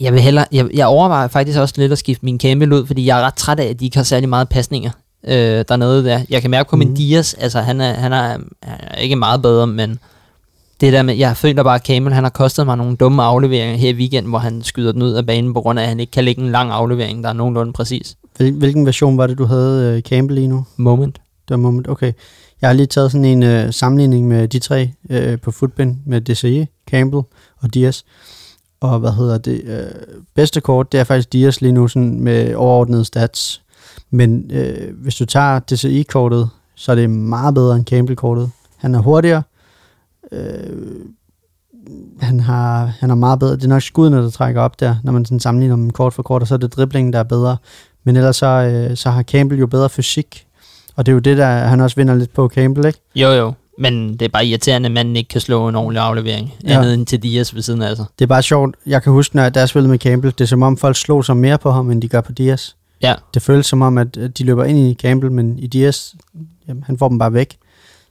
S1: jeg, vil hellere, jeg, jeg overvejer faktisk også lidt at skifte min Campbell ud, fordi jeg er ret træt af, at de ikke har særlig meget pasninger øh, dernede der. Jeg kan mærke på mm. min
S2: Mhm.
S1: Dias, altså han er, han, er, han er ikke meget bedre, men det der med, jeg føler bare, at Campbell, han har kostet mig nogle dumme afleveringer her i weekenden, hvor han skyder den ud af banen, på grund af, at han ikke kan lægge en lang aflevering, der er nogenlunde præcis.
S2: Hvil, hvilken version var det, du havde øh, Campbell i nu?
S1: Moment.
S2: Det var moment, okay. Jeg har lige taget sådan en øh, sammenligning med de tre øh, på footbin med DCI, Campbell og Diaz. Og hvad hedder det? Øh, bedste kort, det er faktisk Diaz lige nu sådan med overordnede stats. Men øh, hvis du tager DCI-kortet, så er det meget bedre end Campbell-kortet. Han er hurtigere. Øh, han har, han er meget bedre. Det er nok skuddene, der trækker op der, når man sådan sammenligner dem kort for kort, og så er det driblingen, der er bedre. Men ellers så, øh, så har Campbell jo bedre fysik, og det er jo det, der han også vinder lidt på Campbell, ikke?
S1: Jo, jo. Men det er bare irriterende, at manden ikke kan slå en ordentlig aflevering.
S2: Ja.
S1: Ja. Andet end til Dias ved siden af sig.
S2: Det er bare sjovt. Jeg kan huske, når jeg spillede med Campbell, det er som om folk slog sig mere på ham, end de gør på Diaz.
S1: Ja.
S2: Det føles som om, at de løber ind i Campbell, men i Diaz, jamen, han får dem bare væk.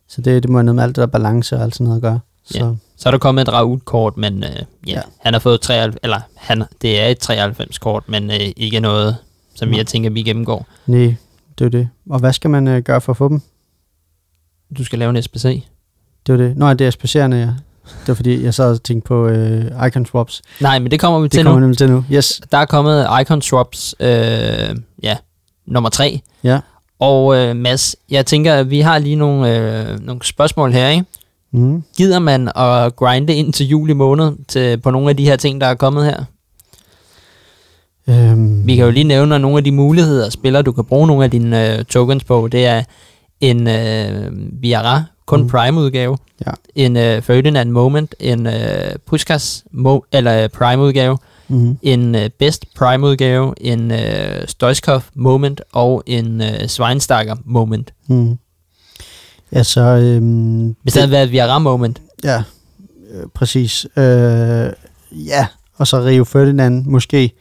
S2: Så det, det må have noget med alt det der balance og alt sådan noget at gøre. Så
S1: Ja. Så er der kommet et Raoult-kort, men øh, ja,
S2: Ja.
S1: ja, han har fået 93, eller han, det er et 93-kort, men øh, ikke noget, som
S2: Nej.
S1: jeg tænker, vi gennemgår.
S2: nej, det er det. Og hvad skal man øh, gøre for at få dem?
S1: Du skal lave en SPC.
S2: Det var det. Nå, det er spacerende, ja. Det var fordi, jeg sad og tænkte på øh, icon swaps.
S1: Nej, men det kommer vi
S2: Det
S1: til
S2: kommer
S1: nu.
S2: nemlig til nu. Yes.
S1: Der er kommet Icon Swaps, øh, ja, nummer 3.
S2: Ja.
S1: Og øh, Mads, jeg tænker, at vi har lige nogle, øh, nogle spørgsmål her, ikke?
S2: Mm.
S1: Gider man at grinde ind til juli måned til, på nogle af de her ting, der er kommet her?
S2: Øhm,
S1: Vi kan jo lige nævne nogle af de muligheder, spillere, du kan bruge nogle af dine øh, tokens på. Det er en øh, Viara, kun
S2: Mm.
S1: Prime-udgave.
S2: Ja.
S1: En øh, Ferdinand Moment, en øh, Puskas Mo- eller øh, Prime-udgave.
S2: mm.
S1: En øh, Best Prime-udgave. En øh, Stoichkov Moment og en øh, Schweinsteiger Moment.
S2: Mm. Ja, så... Øhm,
S1: Hvis det havde været Viara Moment.
S2: Ja, øh, præcis. Øh, ja, og så Rio Ferdinand måske.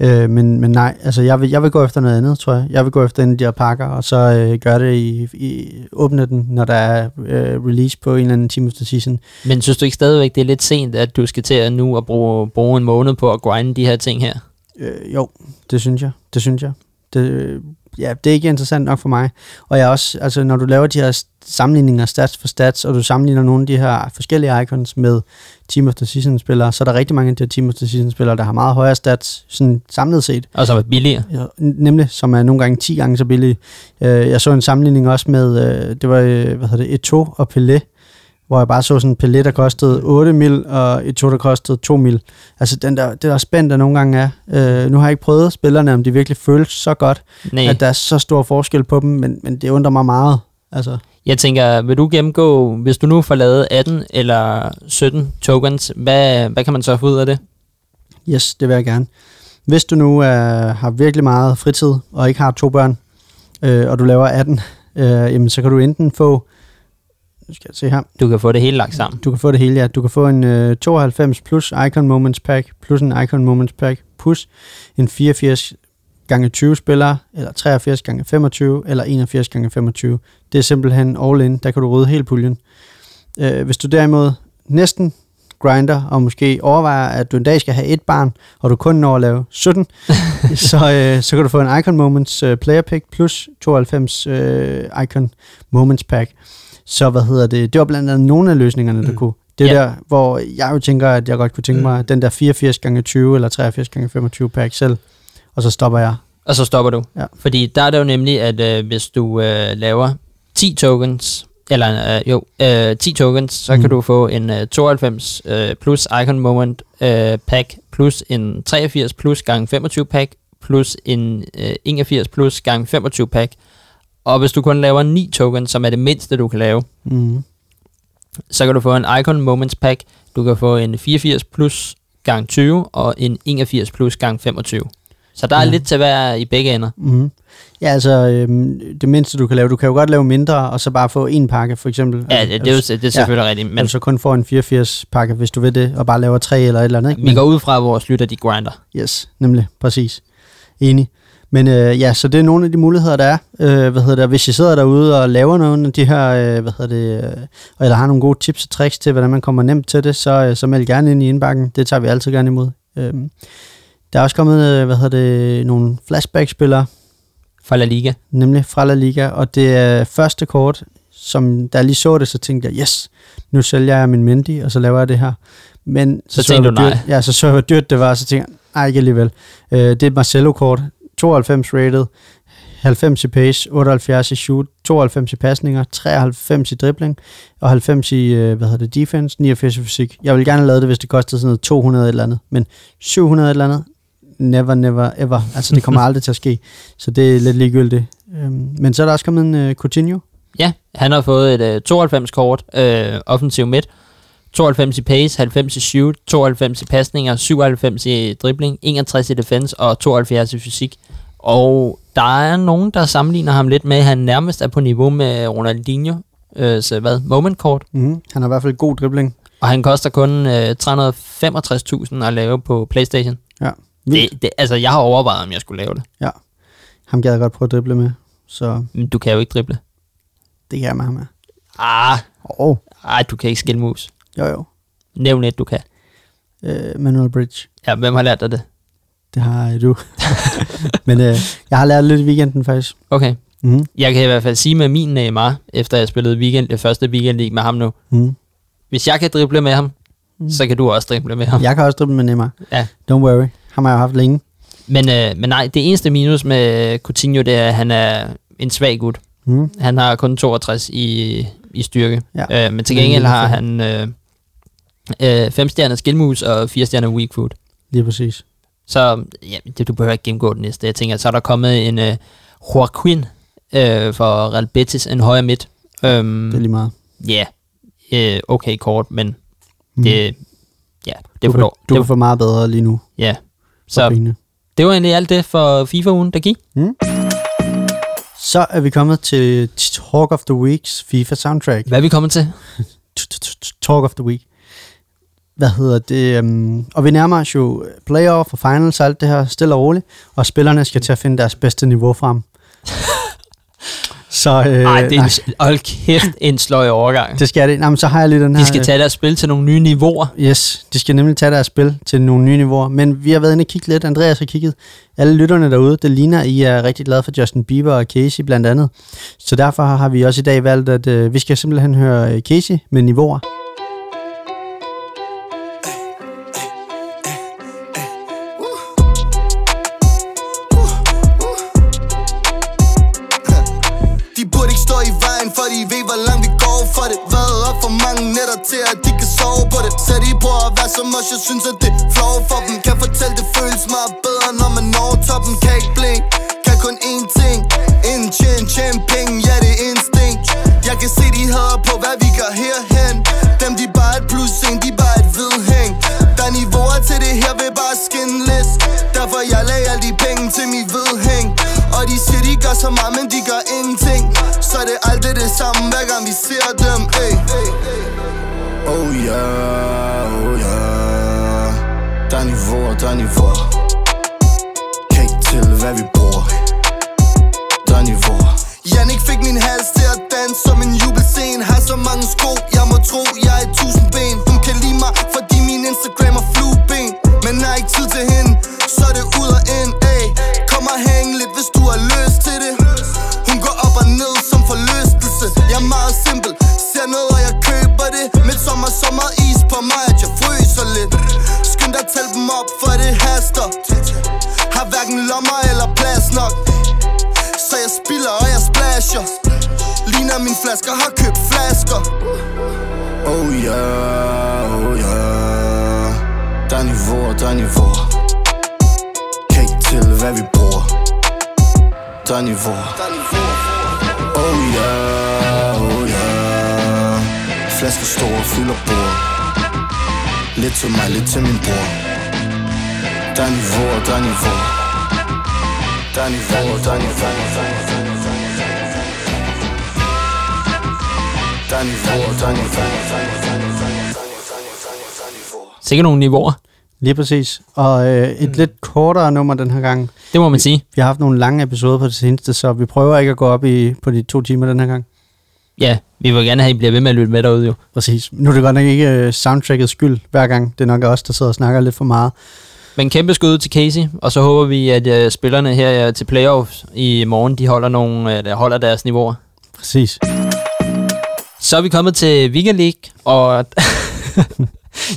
S2: Øh, men, men nej, altså jeg vil, jeg vil gå efter noget andet, tror jeg. Jeg vil gå efter en af de her pakker, og så øh, gøre det i, i, åbne den, når der er øh, release på en eller anden of the Season.
S1: Men synes du ikke stadigvæk, det er lidt sent, at du skal til at nu at bruge, bruge en måned på at grinde de her ting her?
S2: Øh, jo, det synes jeg. Det synes jeg. Det, ja, det er ikke interessant nok for mig. Og jeg også, altså når du laver de her sammenligninger stats for stats, og du sammenligner nogle af de her forskellige icons med Team of the Season spillere, så er der rigtig mange af de her Team of the Season spillere, der har meget højere stats, sådan samlet set.
S1: Og så er billigere.
S2: Ja, nemlig, som er nogle gange 10 gange så billige. Øh, jeg så en sammenligning også med, øh, det var, øh, hvad hedder det, Eto og Pelé, hvor jeg bare så sådan en Pelé, der kostede 8 mil, og Eto, der kostede 2 mil. Altså den der, det der spændt, der nogle gange er. Øh, nu har jeg ikke prøvet spillerne, om de virkelig føles så godt,
S1: Nej.
S2: at der er så stor forskel på dem, men, men det undrer mig meget. Altså,
S1: Jeg tænker, vil du gennemgå, hvis du nu får lavet 18 eller 17 tokens, hvad, hvad kan man så få ud af det?
S2: yes, det vil jeg gerne. Hvis du nu øh, har virkelig meget fritid, og ikke har to børn, øh, og du laver 18, øh, jamen, så kan du enten få, nu skal jeg se her,
S1: Du kan få det hele lagt sammen.
S2: Du kan få det hele, ja. Du kan få en øh, 92 plus Icon Moments Pack, plus en Icon Moments Pack, plus en 84 gange 20 spillere, eller 83 gange 25, eller 81 gange 25. Det er simpelthen all in, der kan du rydde hele puljen. Øh, hvis du derimod næsten grinder, og måske overvejer, at du en dag skal have et barn, og du kun når at lave 17, så, øh, så kan du få en Icon Moments øh, Player Pick plus 92 øh, Icon Moments Pack. Så hvad hedder det? Det var blandt andet nogle af løsningerne, der
S1: Mm.
S2: kunne. Det er
S1: Ja.
S2: der, hvor jeg jo tænker, at jeg godt kunne tænke
S1: Mm.
S2: mig den der 84 gange 20 eller 83 gange 25 pack selv, og så stopper jeg.
S1: Og så stopper du.
S2: Ja.
S1: Fordi der er det jo nemlig, at øh, hvis du øh, laver 10 tokens, eller øh, jo, øh, 10 tokens, så. Mm. kan du få en øh, 92 øh, plus Icon Moment øh, pack, plus en 83 plus gange 25 pack, plus en øh, 81 plus gange 25 pack. Og hvis du kun laver 9 tokens, som er det mindste, du kan lave,
S2: Mm.
S1: så kan du få en Icon Moments pack, du kan få en 84 plus gange 20, og en 81 plus gange 25. Så der er
S2: Ja.
S1: lidt til hver i begge ender.
S2: Mm. Ja, altså øhm, det mindste du kan lave, du kan jo godt lave mindre, og så bare få en pakke for eksempel.
S1: Ja, det, det, er, jo, det er selvfølgelig ja. rigtigt,
S2: Men
S1: men
S2: så kun får en 84 pakke, hvis du vil det, og bare laver tre eller et eller andet. Ikke?
S1: vi går ud fra, at vores lytter, de grinder.
S2: Yes, nemlig, præcis. Enig. Men øh, ja, så det er nogle af de muligheder, der er. Øh, hvad hedder det, hvis I sidder derude og laver nogle af de her, øh, hvad hedder det, øh, eller har nogle gode tips og tricks til, hvordan man kommer nemt til det, så, øh, så meld gerne ind i indbakken. Det tager vi altid gerne imod. Øh, der er også kommet, øh, hvad hedder det, nogle flashback-spillere,
S1: fra La Liga.
S2: nemlig fra La Liga, og det er første kort, som da jeg lige så det, så tænkte jeg, yes, nu sælger jeg min Mendy, og så laver jeg det her. Men
S1: Så
S2: jeg,
S1: tænkte
S2: hvor
S1: du
S2: dyrt,
S1: nej.
S2: Ja, så så jeg, hvor dyrt det var, og så tænkte jeg, nej, ikke alligevel. Øh, det er et Marcelo-kort, 92 rated, 90 i pace, 78 i shoot, 92 i pasninger, 93 i dribling, og 90 i, øh, hvad hedder det, defense, 89 i fysik. Jeg ville gerne have lavet det, hvis det kostede sådan noget 200 et eller andet, men 700 et eller andet, never, never, ever. Altså, det kommer aldrig til at ske. Så det er lidt ligegyldigt. Øhm, men så er der også kommet en øh, Coutinho.
S1: Ja, han har fået et øh, 92-kort, øh, offensiv midt, 92 i pace, 90 i shoot, 92 i pasninger, 97 i dribling, 61 i defense og 72 i fysik. Og der er nogen, der sammenligner ham lidt med, at han nærmest er på niveau med Ronaldinho. Øh, så hvad? Moment-kort.
S2: Mm-hmm. Han har i hvert fald god dribling.
S1: Og han koster kun øh, 365.000 at lave på Playstation.
S2: Ja. Vildt.
S1: Det, det, altså, jeg har overvejet, om jeg skulle lave det.
S2: Ham gad jeg godt prøve at drible med. Så
S1: Men du kan jo ikke drible.
S2: det kan jeg med ham med.
S1: Ah,
S2: Åh, oh,
S1: ej, du kan ikke skille mus.
S2: Jo jo.
S1: Nævn et, du kan.
S2: Øh, Manuel Bridge.
S1: Ja, hvem har lært dig det?
S2: Det har du. Men øh, jeg har lært lidt i weekenden faktisk.
S1: Okay.
S2: Mm-hmm.
S1: Jeg kan i hvert fald sige med min Neymar, efter jeg spillede weekend, det første weekend med ham nu.
S2: Mm.
S1: Hvis jeg kan drible med ham,
S2: Mm.
S1: så kan du også drible med ham.
S2: Jeg kan også drible med Neymar.
S1: Ja.
S2: Don't worry. Ham har jeg haft længe.
S1: Men, øh, men nej, det eneste minus med Coutinho, det er, at han er en svag gut.
S2: Mm.
S1: Han har kun 62 i, i styrke.
S2: Ja.
S1: Øh, men til gengæld har han øh, øh, fem stjerner skillmus og fire stjerner weak foot.
S2: Lige præcis.
S1: Så ja, det, du behøver ikke gennemgå den næste. Jeg tænker, så er der kommet en øh, Joaquin øh, for Real Betis, en højre midt. Øhm,
S2: Det er lige meget.
S1: Ja, øh, okay kort, men
S2: Mm.
S1: det, ja, det
S2: du,
S1: for
S2: kan, du
S1: Det,
S2: kan få meget bedre lige nu.
S1: ja,
S2: for
S1: så
S2: pengene.
S1: det var egentlig alt det for FIFA-ugen, der gik.
S2: Så er vi kommet til Talk of the Weeks FIFA soundtrack.
S1: Hvad er vi kommet til?
S2: Talk of the Week. Hvad hedder det? Um, og vi nærmer os jo playoff og finals og alt det her stille og roligt, og spillerne skal til at finde deres bedste niveau frem. Så, øh,
S1: Nej, det er en, hold kæft, en sløj overgang.
S2: det skal det. Nå, men så har jeg lige den her.
S1: De skal tage deres spil til nogle nye niveauer.
S2: Yes, de skal nemlig tage deres spil til nogle nye niveauer. Men vi har været inde og kigge lidt. Andreas har kigget. Alle lytterne derude, det ligner, I er rigtig glade for Justin Bieber og Casey blandt andet. Så derfor har vi også i dag valgt, at øh, vi skal simpelthen høre øh, Casey med niveauer.
S4: Også, jeg synes, at det er flow for dem. Kan fortælle, det føles meget bedre, når man når toppen. Kan ikke blink, kan kun én ting. En tjene, tjene penge, ja det er instinkt Jeg kan se, de hader på, hvad vi gør herhen. Dem, de bare et plus en, de bare et vedhæng Der er niveauer til det her, ved bare skinless Derfor jeg lagde alle de penge til mit vedhæng Og de siger, de gør så meget, men de gør ingenting. Så er det altid det samme, hver gang vi ser dem ey. Oh yeah, der er niveau Kan ikke til, hvad vi bruger Der er niveau Jannik fik min hals til at danse som en jubelscene. Har så mange sko, jeg må tro, jeg er et tusind ben. Hun kan lide mig, fordi min Instagram er flueben. Men har ikke tid til hende, så er det ud og ind, ey. Kom og hæng lidt, hvis du har lyst til det. Hun går op og ned som forlystelse. Jeg er meget simpel, ser noget og jeg køber det. Med sommer, så meget is på mig, at jeg fryser lidt at tælle dem op, for det haster. Har hverken lommer eller plads nok. Så jeg spiller og jeg splasher. Ligner mine flasker, har købt flasker. Oh yeah, oh yeah Der er niveauer, der er niveauer Kan ikke til, hvad vi bruger. Der er niveauer Oh yeah, oh yeah Flasker store fylder bordet. Lidt til mig, lidt til min bror Der er niveauer, der er niveauer Der er niveauer, der er niveauer Der er niveauer, der er niveauer
S1: Sikkert nogle niveauer.
S2: Lige præcis. Og øh, et mm. lidt kortere nummer den her gang.
S1: Det må man sige.
S2: Vi har haft nogle lange episoder på det seneste, så vi prøver ikke at gå op i på de to timer den her gang.
S1: Ja, vi vil gerne have, at I bliver ved med at lytte med derude jo.
S2: Præcis. Nu er det godt nok ikke øh, soundtrackets skyld hver gang. Det er nok os, der sidder og snakker lidt for meget.
S1: Men kæmpe skud til Casey, og så håber vi, at uh, spillerne her uh, til playoffs i morgen, de holder, nogle, uh, holder deres niveauer.
S2: Præcis.
S1: Så er vi kommet til Weekend League, og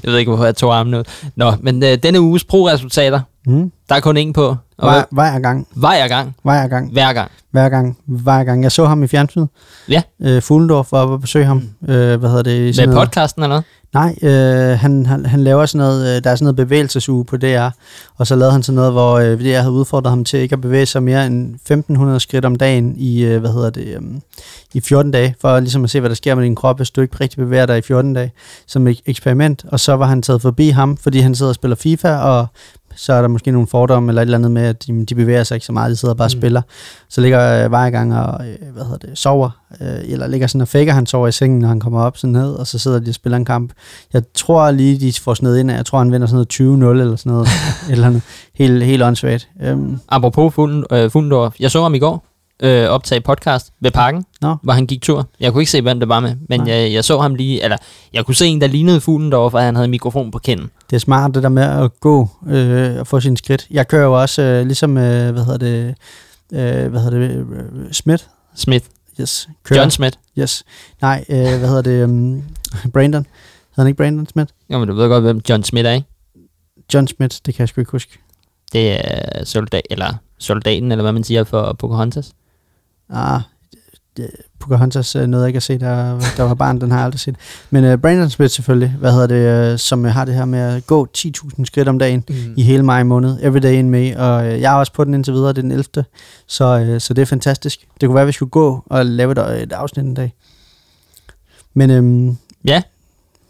S1: jeg ved ikke, hvorfor jeg tog armen ud. Nå, men uh, denne uges pro-resultater,
S2: Mm.
S1: der er kun en på. Og
S2: Hver, hver gang.
S1: hver gang.
S2: Hver gang.
S1: Hver gang.
S2: Hver gang. Hver gang. Jeg så ham i fjernsynet.
S1: Ja.
S2: Øh, Fuglendorf var oppe og besøge ham. Øh, hvad hedder det? i
S1: Med
S2: sådan noget-
S1: podcasten eller noget?
S2: Nej, øh, han, han, han laver sådan noget, øh, der er sådan noget bevægelsesuge på DR, og så lavede han sådan noget, hvor øh, DR havde udfordret ham til ikke at bevæge sig mere end 1500 skridt om dagen i, øh, hvad hedder det, øh, i 14 dage, for ligesom at se, hvad der sker med din krop, hvis du ikke rigtig bevæger dig i 14 dage, som et eksperiment, og så var han taget forbi ham, fordi han sidder og spiller FIFA, og så er der måske nogle fordomme eller et eller andet med, at de, de bevæger sig ikke så meget, de sidder bare og
S1: Mm.
S2: spiller. Så ligger øh, hver gang og, øh, hvad hedder det, sover, øh, eller ligger sådan og faker, han sover i sengen, når han kommer op sådan ned, og så sidder de og spiller en kamp. Jeg tror lige, de får sådan noget ind af, jeg tror, han vinder sådan noget 20-0 eller sådan noget, et eller andet. Helt, helt åndssvagt. Øhm,
S1: Apropos Fuglend- øh, Fuglendorf, jeg så ham i går øh, optage podcast ved parken,
S2: Nå.
S1: hvor han gik tur. Jeg kunne ikke se, hvem det var med, men
S2: Nej.
S1: jeg, jeg så ham lige, eller jeg kunne se en, der lignede Fuglendorf, og han havde mikrofon på kinden.
S2: det er smart, det der med at gå øh, og få sin skridt. Jeg kører jo også, øh, ligesom, øh, hvad hedder det, øh, hvad hedder det, øh, Smith,
S1: Smith.
S2: yes. Kører.
S1: John Smith.
S2: Yes. Nej, øh, hvad hedder det, um, Brandon. Hedder han ikke Brandon Smith?
S1: Jo, men du ved godt, hvem John Smith er, ikke?
S2: John Smith, det kan jeg sgu ikke huske.
S1: Det er soldat, eller soldaten, eller hvad man siger for Pocahontas.
S2: Ah, Pocahontas øh, nåede jeg ikke at se, der, der var barn, den har jeg aldrig set. Men uh, Brandon Smith selvfølgelig, hvad hedder det, uh, som øh, har det her med at gå 10.000 skridt om dagen
S1: Mm.
S2: i hele maj måned. Every day in May, og uh, jeg er også på den indtil videre, det er den 11. Så, uh, så det er fantastisk. Det kunne være, at vi skulle gå og lave et, et afsnit en dag. Men øhm,
S1: Ja,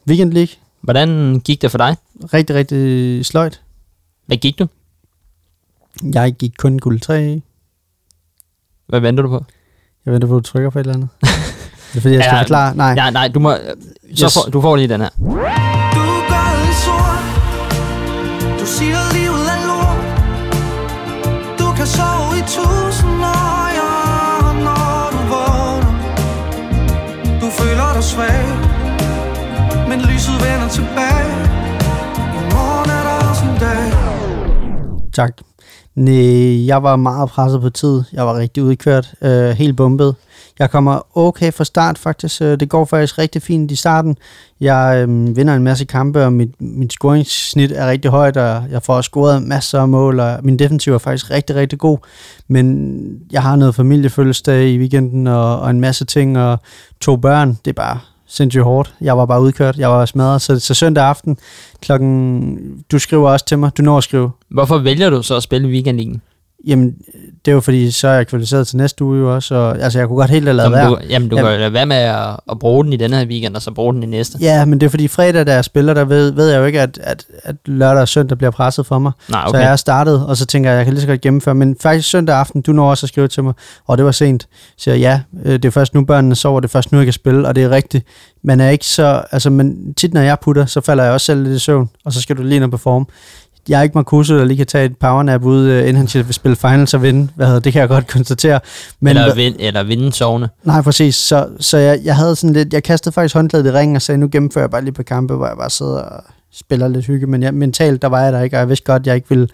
S2: Weekend League,
S1: hvordan gik det for dig?
S2: rigtig, rigtig sløjt.
S1: Hvad gik du?
S2: Jeg gik kun guld 3.
S1: Hvad venter du på?
S2: Jeg venter på, at du trykker på et eller andet. det er fordi, jeg skal
S1: Ja,
S2: forklare. Nej,
S1: Nej, nej, du må... Så
S2: Yes.
S1: får, du får lige den her.
S5: Du gør det sort Du siger livet er lort Du kan sove i tusind år ja, Når du vågner Du føler dig svag Men lyset vender tilbage I morgen er der også en dag
S2: tak. Nej, jeg var meget presset på tid. Jeg var rigtig udkørt. Øh, helt bumpet. Jeg kommer okay fra start faktisk. Øh, det går faktisk rigtig fint i starten. Jeg øh, vinder en masse kampe, og mit, mit scoringssnit er rigtig højt, og jeg får scoret masser af mål, og min defensiv er faktisk rigtig, rigtig god. Men jeg har noget familiefødselsdag i weekenden, og, og en masse ting, og to børn. Det er bare sindssygt hårdt. Jeg var bare udkørt. Jeg var smadret. Så, så søndag aften klokken... Du skriver også til mig. Du når at skrive.
S1: Hvorfor vælger du så at spille weekendligen?
S2: Jamen, det er jo fordi, så er jeg kvalificeret til næste uge jo også. Og, altså, jeg kunne godt helt have lavet være.
S1: du, jamen, du
S2: Jamen.
S1: kan jo lade være med at, at bruge den i denne her weekend, og så bruge den i næste.
S2: Ja, men det er fordi fredag, da jeg spiller, der ved, ved jeg jo ikke, at, at, at lørdag og søndag bliver presset for mig.
S1: Nej,
S2: Okay. Så jeg er startet, og så tænker jeg, at jeg kan lige så godt gennemføre. Men faktisk søndag aften, du når også at skrive til mig, og det var sent. Så jeg, ja, øh, det er først nu, børnene sover, det er først nu, jeg kan spille, og det er rigtigt. Man er ikke så, altså, men tit når jeg putter, så falder jeg også selv lidt i søvn, og så skal du lige ned på form. Jeg er ikke Marcuse, der lige kan tage et powernap ud, øh, inden han skal spille finals og vinde. Hvad hedder, det kan jeg godt konstatere. Men,
S1: eller, vind, eller vinde sovende.
S2: Nej, præcis. Så, så jeg, jeg havde sådan lidt, jeg kastede faktisk håndklædet i ringen og sagde, nu gennemfører jeg bare lige på kampe, hvor jeg bare sidder og spiller lidt hygge, men jeg, mentalt, der var jeg der ikke, og jeg vidste godt, at jeg ikke ville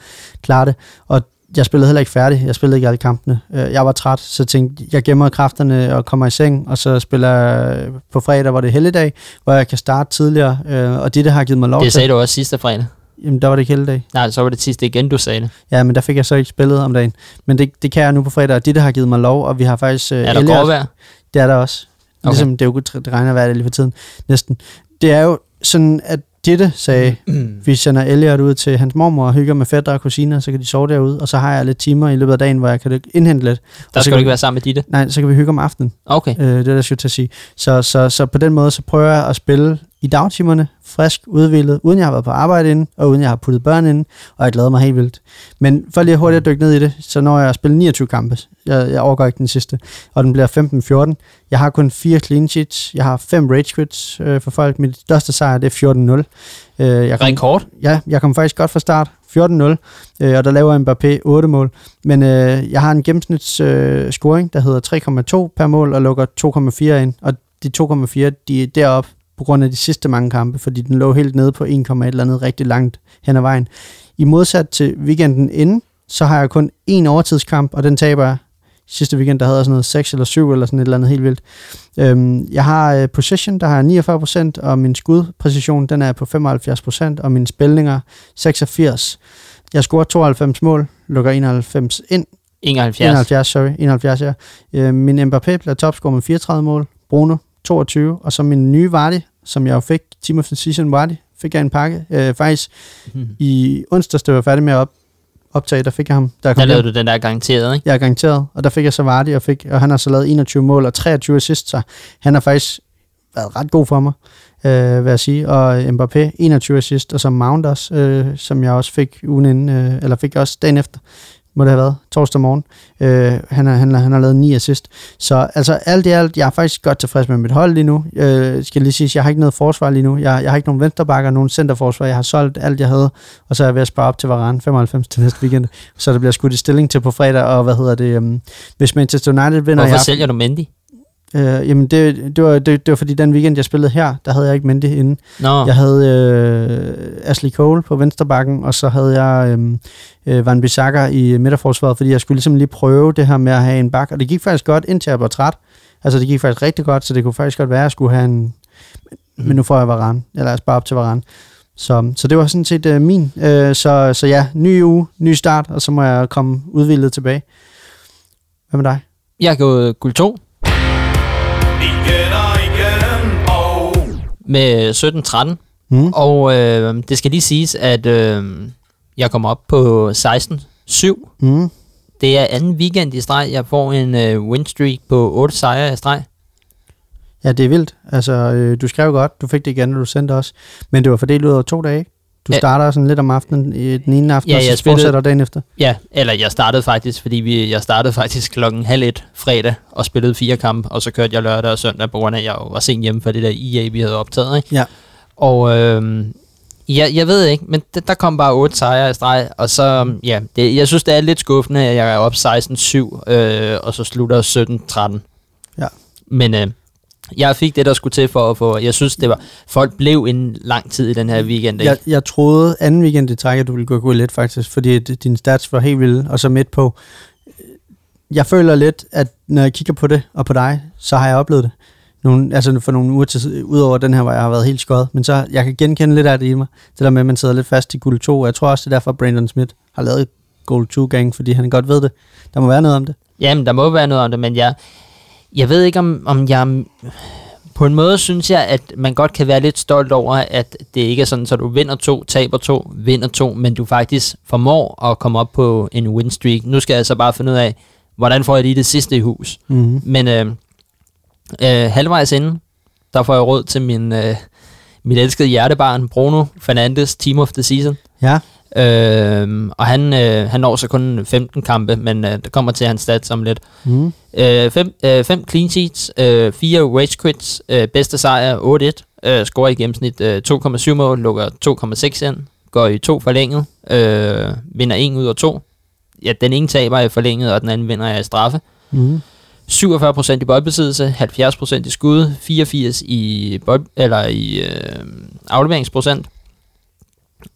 S2: klare det. Og jeg spillede heller ikke færdig. Jeg spillede ikke alle kampene. Øh, Jeg var træt, så tænkte jeg gemmer kræfterne og kommer i seng, og så spiller jeg på fredag, hvor det er helligdag, hvor jeg kan starte tidligere, øh, og det, der har givet mig lov
S1: Det
S2: til.
S1: sagde du også sidste fredag.
S2: Jamen, der var det ikke helligdag.
S1: Nej, så var det sidste igen, du sagde det.
S2: Ja, men der fik jeg så ikke spillet om dagen. Men det, det kan jeg nu på fredag, og det, der har givet mig lov, og vi har faktisk... Øh,
S1: Er der gråvejr?
S2: Det er der også. Okay. Ligesom det, er jo, det regner hver dag lige for tiden, næsten. Det er jo sådan, at Ditte sagde, vi sender Elliot ud til hans mormor og hygger med fætter og kusiner, så kan de sove derude, og så har jeg lidt timer i løbet af dagen, hvor jeg kan indhente lidt.
S1: Der skal du
S2: vi-
S1: ikke være sammen med Ditte.
S2: Nej, så kan vi hygge om aftenen.
S1: Okay.
S2: Øh, det er det, jeg skulle til at sige. Så, så, så på den måde, så prøver jeg at spille i dagtimerne, frisk, udvildet, uden jeg har været på arbejde inden, og uden jeg har puttet børn inden, og jeg glæder mig helt vildt. Men for lige hurtigt at dykke ned i det, så når jeg spiller 29 kampe, jeg, jeg overgår ikke den sidste, og den bliver 15-14. Jeg har kun fire clean sheets, jeg har fem rage quits øh, for folk. Mit største sejr, det er 14-0. Øh, jeg kom-
S1: Rekord.
S2: Ja, jeg kom faktisk godt fra start. 14-0, øh, og der laver Mbappé 8 mål. Men øh, jeg har en gennemsnits øh, scoring, der hedder 3,2 per mål, og lukker 2,4 ind. Og de 2,4, de er deroppe på grund af de sidste mange kampe, fordi den lå helt nede på 1, et eller andet rigtig langt hen ad vejen. I modsat til weekenden inden, så har jeg kun én overtidskamp, og den taber jeg. Sidste weekend, der havde jeg sådan noget 6 eller 7 eller sådan et eller andet helt vildt. Øhm, jeg har øh, possession, der har jeg 49%, og min skudpræcision, den er på 75%, og mine spilninger 86. Jeg scorer 92 mål, lukker 91 ind.
S1: 71.
S2: 71, sorry. 71, ja. Øh, min Mbappé bliver topscorer med 34 mål. Bruno 22. Og så min nye Vardy, som jeg jo fik, Team of the Season Vardy, fik jeg en pakke. Øh, faktisk
S1: Mhm.
S2: i onsdags, var jeg færdig med at op, optage, der fik jeg ham. Der,
S1: Der
S2: kom
S1: lavede
S2: hjem.
S1: du den der garanteret, ikke?
S2: Jeg er garanteret. Og der fik jeg så Vardy, og, fik, og han har så lavet 21 mål og 23 assists, så han har faktisk været ret god for mig, øh, vil jeg sige. Og Mbappé, 21 assist, og så Mount også, øh, som jeg også fik ugen inden, øh, eller fik også dagen efter, må det have været, torsdag morgen. Øh, han, har, han, har, han har lavet 9 assist. Så altså alt i alt, jeg er faktisk godt tilfreds med mit hold lige nu. Øh, skal lige sige, jeg har ikke noget forsvar lige nu. Jeg, jeg har ikke nogen venstrebakker, nogen centerforsvar. Jeg har solgt alt, jeg havde, og så er jeg ved at spare op til Varane 95 til næste weekend. Så der bliver skudt i stilling til på fredag, og hvad hedder det, um, hvis Manchester United vinder
S1: Hvorfor
S2: aften-
S1: sælger du Mendy?
S2: Øh, jamen, det, det, var, det, det var fordi, den weekend, jeg spillede her, der havde jeg ikke Mendy inde.
S1: Nå,
S2: Jeg havde øh, Ashley Cole på vensterbakken, og så havde jeg øh, øh, Van Bissaka i midterforsvaret, fordi jeg skulle ligesom lige prøve det her med at have en bak. Og det gik faktisk godt, indtil jeg var træt. Altså, det gik faktisk rigtig godt, så det kunne faktisk godt være, at jeg skulle have en...
S1: Mm.
S2: Men nu får jeg eller jeg sparer op til Varane. Så, så det var sådan set øh, min. Øh, så, så ja, ny uge, ny start, og så må jeg komme udvildet tilbage. Hvad med dig?
S1: jeg har gået guld 2 med 17-13.
S2: Mm.
S1: Og øh, det skal lige siges, at øh, jeg kommer op på 16-7.
S2: Mm.
S1: Det er anden weekend i streg. Jeg får en øh, win streak på 8 sejre i streg.
S2: Ja, det er vildt. Altså, øh, du skrev godt, du fik det igen, når du sendte os. Men det var fordelt ud over to dage. Du starter sådan lidt om aftenen i den ene aften,
S1: Ja,
S2: og så
S1: jeg spillede-
S2: fortsætter dagen efter.
S1: Ja, eller jeg startede faktisk, fordi vi, jeg startede faktisk klokken halv et fredag og spillede fire kampe, og så kørte jeg lørdag og søndag, på grund af, at jeg var sent hjemme for det der EA, vi havde optaget. Ikke?
S2: Ja.
S1: Og øh, ja, jeg ved ikke, men det, der kom bare otte sejre i streg, og så, ja, det, jeg synes, det er lidt skuffende, at jeg er op 16-7, øh, og så slutter 17-13.
S2: Ja.
S1: Men øh, jeg fik det, der skulle til for at få, jeg synes, det var, folk blev en lang tid i den her weekend, ikke?
S2: Jeg, jeg troede anden weekend i træk, at du ville gå gå lidt faktisk, fordi at dine stats var helt vilde, og så midt på. Jeg føler lidt, at når jeg kigger på det, og på dig, så har jeg oplevet det. Nogle, altså for nogle uger til, udover den her, hvor jeg har været helt skød. Men så, jeg kan genkende lidt af det i mig. Det der med, at man sidder lidt fast i guld 2. Og jeg tror også, det er derfor, Brandon Smith har lavet Gold 2 gang, fordi han godt ved det. Der må være noget om det.
S1: Jamen, der må være noget om det, men jeg, jeg ved ikke, om, om jeg... På en måde synes jeg, at man godt kan være lidt stolt over, at det ikke er sådan, så du vinder to, taber to, vinder to, men du faktisk formår at komme op på en win streak. Nu skal jeg så bare finde ud af, hvordan får jeg lige det sidste i hus.
S2: Mm-hmm.
S1: Men øh, øh, halvvejs inden, der får jeg råd til min, øh, mit elskede hjertebarn, Bruno Fernandes, Team of the Season.
S2: Ja,
S1: Øh, og han, øh, han når så kun 15 kampe, men øh, der kommer til hans stats om lidt.
S2: mm.
S1: Øh, fem, øh, fem clean sheets, øh, fire rage quits, øh, bedste sejr 8-1, øh, scorer i gennemsnit øh, 2,7 mål, lukker 2,6 ind, går i to forlænget, øh, vinder 1 ud af to. Ja, den ene taber i forlænget, og den anden vinder jeg i straffe.
S2: Mm.
S1: 47% i boldbesiddelse, 70% i skud, 84 i, bold, eller i øh, afleveringsprocent.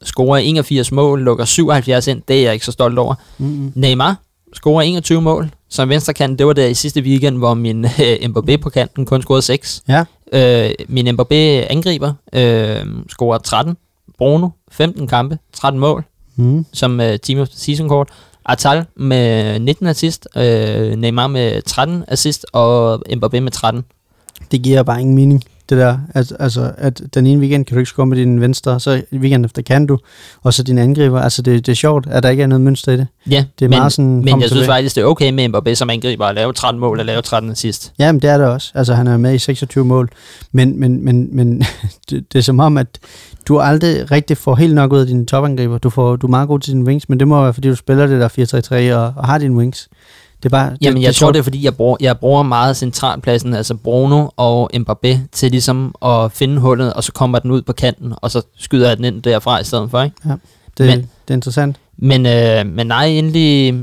S1: Scorer 81 mål, lukker 77 ind, det er jeg ikke så stolt over.
S2: Mm.
S1: Neymar scorer 21 mål som venstrekant. Det var der i sidste weekend, hvor min øh, Mbappé på kanten kun scorede 6.
S2: Ja,
S1: Øh, min Mbappé angriber øh, scorer 13. Bruno 15 kampe, 13 mål
S2: mm.
S1: som øh, team of the season kort. Atal med 19 assist, øh, Neymar med 13 assist og Mbappé med 13.
S2: Det giver bare ingen mening, det der. At, altså, at den ene weekend kan du ikke score med din venstre, så weekend efter kan du, og så din angriber. Altså, det, det er sjovt, at der ikke er noget mønster i det.
S1: Ja,
S2: Det er
S1: men,
S2: meget sådan,
S1: men jeg synes faktisk, det er okay med Mbappé som angriber at lave 13 mål og lave 13 assist.
S2: Ja, men det er det også. Altså, han er med i 26 mål. Men, men, men, men det, det er som om, at du aldrig rigtig får helt nok ud af dine topangriber. Du, får, du er meget god til dine wings, men det må være, fordi du spiller det der 4-3-3 og, og har dine wings. Det bare... Det,
S1: Jamen,
S2: det,
S1: jeg
S2: er
S1: tror, det er fordi, jeg bruger, jeg bruger meget centralpladsen, altså Bruno og Mbappé, til ligesom at finde hullet, og så kommer den ud på kanten, og så skyder jeg den ind derfra i stedet for, ikke?
S2: det,
S1: men-
S2: det er interessant.
S1: Men, øh, men nej, endelig,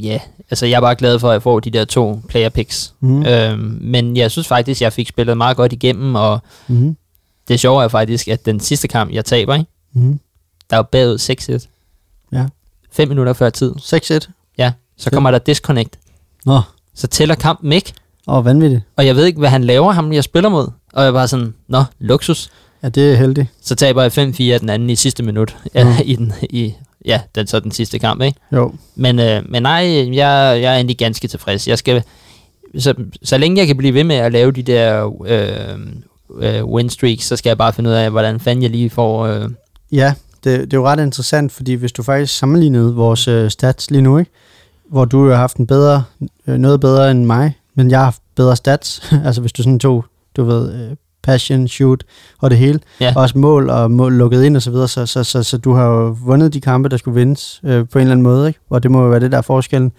S1: ja, altså jeg er bare glad for, at jeg får de der to player picks.
S2: Mm.
S1: Øhm, men jeg synes faktisk, jeg fik spillet meget godt igennem, og
S2: Mm.
S1: det sjove er faktisk, at den sidste kamp, jeg taber, ikke?
S2: Mm.
S1: der er jo bagud 6-1.
S2: Ja.
S1: 5 minutter før tid.
S2: 6-1.
S1: Ja, så
S2: Fedt.
S1: kommer der disconnect.
S2: Nå,
S1: Så tæller kampen ikke,
S2: og vanvittigt.
S1: og jeg ved ikke, hvad han laver, ham jeg spiller mod. Og jeg bare sådan, nå, luksus.
S2: Ja, det er heldigt.
S1: Så taber jeg 5-4 af den anden i sidste minut. Ja,
S2: Mhm.
S1: i den, i, ja den, så den sidste kamp, ikke?
S2: Jo.
S1: Men, øh, men nej, jeg, jeg er egentlig ganske tilfreds. Jeg skal, så, så længe jeg kan blive ved med at lave de der øh, øh, win streaks, så skal jeg bare finde ud af, hvordan fanden jeg lige får... Øh,
S2: Ja, det, det er jo ret interessant, fordi hvis du faktisk sammenlignede vores øh, stats lige nu, ikke? Hvor du jo har haft en bedre, øh, noget bedre end mig, men jeg har haft bedre stats, altså hvis du sådan tog, du ved, øh, passion, shoot og det hele,
S1: Ja.
S2: også mål og mål lukket ind og så videre, så, så, så, så du har jo vundet de kampe, der skulle vindes øh, på en eller anden måde, ikke? og det må jo være det der er forskellen,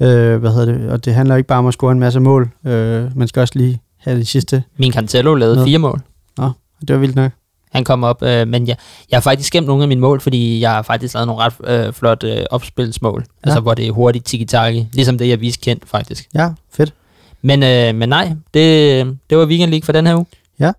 S2: øh, hvad hedder det, og det handler ikke bare om at score en masse mål, øh, man skal også lige have de sidste,
S1: min Cancelo lavede
S2: Nå.
S1: fire mål.
S2: det var vildt nok.
S1: Han kom op, øh, men jeg, jeg har faktisk gemt nogle af mine mål, fordi jeg har faktisk lavet nogle ret øh, flot øh, opspilsmål. Ja. Altså, hvor det er hurtigt tiki-taki. Ligesom det, jeg viste kendt, faktisk.
S2: Ja, fedt.
S1: Men, øh, men nej, det, det var Weekend League for den her uge.
S2: Ja.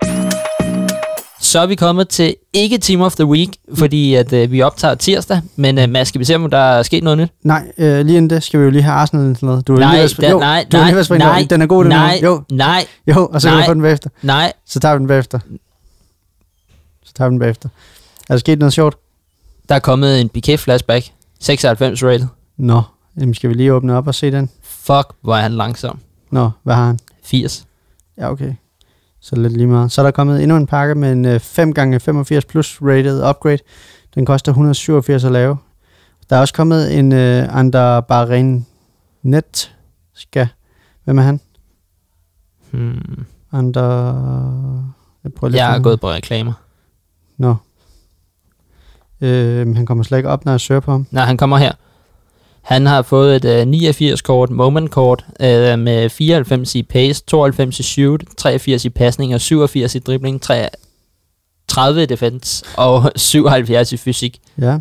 S1: Så er vi kommet til ikke Team of the Week, fordi at, øh, vi optager tirsdag. Men øh, Mads, skal vi se, om der er sket noget nyt?
S2: Nej, øh, lige inden det skal vi jo lige have Arsenal eller sådan noget. Du er
S1: nej,
S2: lige ved at jo,
S1: nej,
S2: du er
S1: nej,
S2: lige ved at
S1: nej.
S2: Den er god, den
S1: nej,
S2: er. Jo,
S1: nej,
S2: jo, og så kan
S1: nej.
S2: du få den bagefter.
S1: nej.
S2: Så tager vi den bagefter. Så tager vi den bagefter. Er der sket noget sjovt?
S1: Der er kommet en Piquet-flashback. 96 rated.
S2: Nå, jamen skal vi lige åbne op og se den?
S1: Fuck, hvor er han langsom.
S2: Nå, hvad har han?
S1: 80.
S2: Ja, okay. Så lidt lige meget. Så er der kommet endnu en pakke med en øh, 5x85 plus rated upgrade. Den koster 187 at lave. Der er også kommet en uh, Ander Bahrain Net. Skal. Hvem er han?
S1: Hmm.
S2: Ander... Jeg prøver lige
S1: Jeg er gået på reklamer.
S2: Nå. Øh, han kommer slet ikke op, når jeg søger på ham.
S1: Nej, han kommer her. Han har fået et øh, 89-kort, moment-kort, øh, med 94 i pace, 92 i shoot, 83 i pasning og 87 i dribling, 3, 30 i defense og 77 i fysik.
S2: Ja.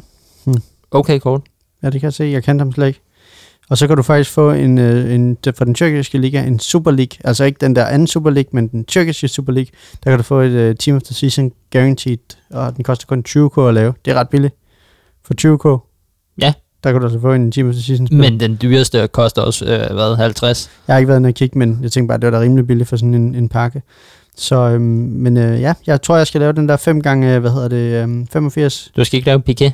S1: Okay kort.
S2: Ja, det kan jeg se. Jeg kendte ham slet ikke. Og så kan du faktisk få en, øh, en fra den tyrkiske liga, en Super League. Altså ikke den der anden Super League, men den tyrkiske Super League. Der kan du få et uh, Team of the Season Guaranteed, og den koster kun 20k at lave. Det er ret billigt. For 20k.
S1: Ja.
S2: Der kan du altså få en Team of the Season spil.
S1: Men den dyreste koster også, øh, hvad, 50?
S2: Jeg har ikke været inde og kigge, men jeg tænkte bare, at det var da rimelig billigt for sådan en, en pakke. Så, øhm, men øh, ja, jeg tror, jeg skal lave den der 5 gange, hvad hedder det, øhm, 85.
S1: Du skal ikke lave Piquet.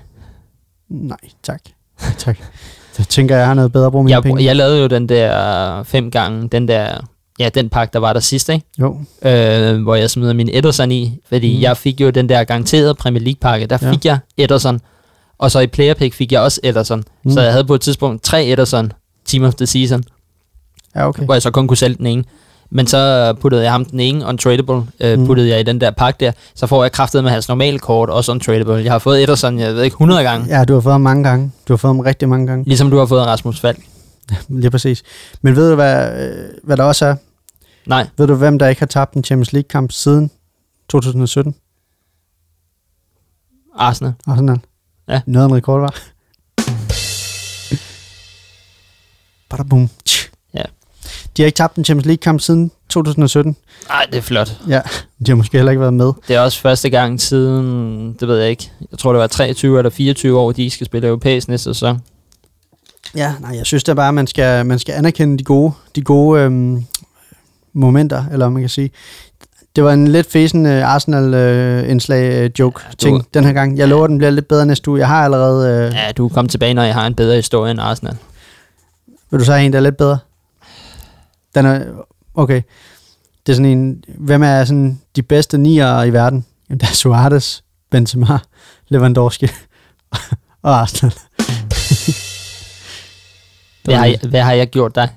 S2: Nej, tak. tak. Så tænker jeg, jeg har noget bedre at bruge mine
S1: Jeg,
S2: penge.
S1: jeg lavede jo den der fem gange, den der, ja, den pakke, der var der sidst, ikke?
S2: Jo,
S1: øh, hvor jeg smider min Ederson i, fordi
S2: Mm.
S1: jeg fik jo den der garanterede Premier League pakke, der
S2: Ja.
S1: fik jeg Ederson, og så i Player Pick fik jeg også Ederson,
S2: Mm.
S1: så jeg havde på et tidspunkt tre Ederson Team of the Season,
S2: ja okay.
S1: hvor jeg så kun kunne sælge den ene. Men så puttede jeg ham den ene untradable, øh,
S2: Mm.
S1: puttede jeg i den der pakke der, så får jeg kraftet med hans normale kort, også untradable. Jeg har fået Ederson, jeg ved ikke, 100 gange. Ja.
S2: Du har fået ham mange gange. Du har fået ham rigtig mange gange.
S1: Ligesom du har fået Rasmus Falk.
S2: Lige præcis. Men ved du, hvad, øh, hvad der også er?
S1: Nej,
S2: Ved du, hvem der ikke har tabt en Champions League-kamp siden 2017?
S1: Arsenal.
S2: Arsenal.
S1: Ja.
S2: Noget en rekord, var. Bada boom. De har ikke tabt en Champions League-kamp siden 2017.
S1: Nej, det er flot.
S2: Ja, de har måske heller ikke været med.
S1: Det er også første gang siden, det ved jeg ikke, jeg tror det var 23 eller 24 år, de skal spille europæisk næste sæson.
S2: Ja, nej, jeg synes da bare, at man skal, man skal anerkende de gode, de gode øhm, momenter, eller man kan sige. Det var en lidt fesen øh, Arsenal-indslag-joke-ting
S1: du-
S2: den her gang. Jeg lover, den bliver lidt bedre næste uge. Jeg har allerede... Øh,
S1: Ja, du kommer tilbage, når jeg har en bedre historie end Arsenal.
S2: Vil du så have en, der er lidt bedre? Den er... Okay. det er sådan en, hvem er sådan de bedste nier i verden? Jamen, der er Suarez, Benzema, Lewandowski og Arsenal.
S1: Hvad har, jeg, hvad har jeg gjort dig?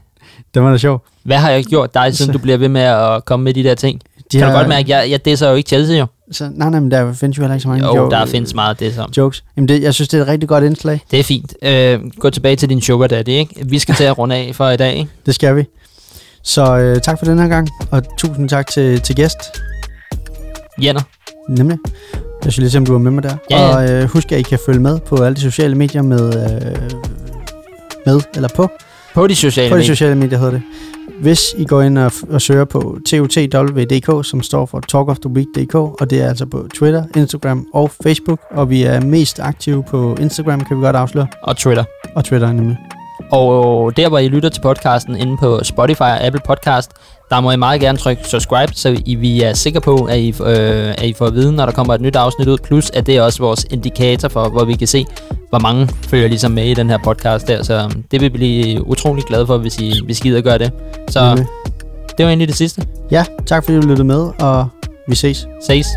S2: Det var da sjovt.
S1: Hvad har jeg gjort dig, siden
S2: Så-
S1: du bliver ved med at komme med de der ting?
S2: De
S1: Kan du godt mærke, jeg, jeg disser jo ikke Chelsea jo.
S2: Så, nej, nej, men der findes jo heller ikke så mange
S1: Jo,
S2: jo,
S1: der findes meget det som.
S2: jokes. Jamen, det, jeg synes, det er et rigtig godt indslag.
S1: Det er fint. Øh, gå tilbage til din sugar daddy, ikke? Vi skal til at runde af for i dag, ikke?
S2: Det skal vi. Så øh, tak for den her gang, og tusind tak til, til gæst.
S1: Jenner.
S2: Nemlig. Jeg skal lige se, om du er med mig der.
S1: Ja, ja.
S2: Og øh, husk, at I kan følge med på alle de sociale medier med, øh, med eller på.
S1: På de sociale
S2: På de
S1: medier.
S2: sociale medier hedder det. Hvis I går ind og, og søger på TUTW.dk, som står for talkoftheweek.dk, og det er altså på Twitter, Instagram og Facebook, og vi er mest aktive på Instagram, kan vi godt afsløre,
S1: Og Twitter.
S2: og Twitter nemlig.
S1: Og der, hvor I lytter til podcasten inde på Spotify og Apple Podcast, der må I meget gerne trykke subscribe, så I, vi er sikre på, at I, øh, at I får at vide, når der kommer et nyt afsnit ud. Plus, at det er også vores indikator for, hvor vi kan se, hvor mange følger ligesom med i den her podcast der. Så øhm, det vil vi blive utrolig glade for, hvis I, hvis I gider gøre det. Så
S2: Nemlig.
S1: det var egentlig det sidste.
S2: Ja, tak fordi du lyttede med, og vi ses.
S1: Ses.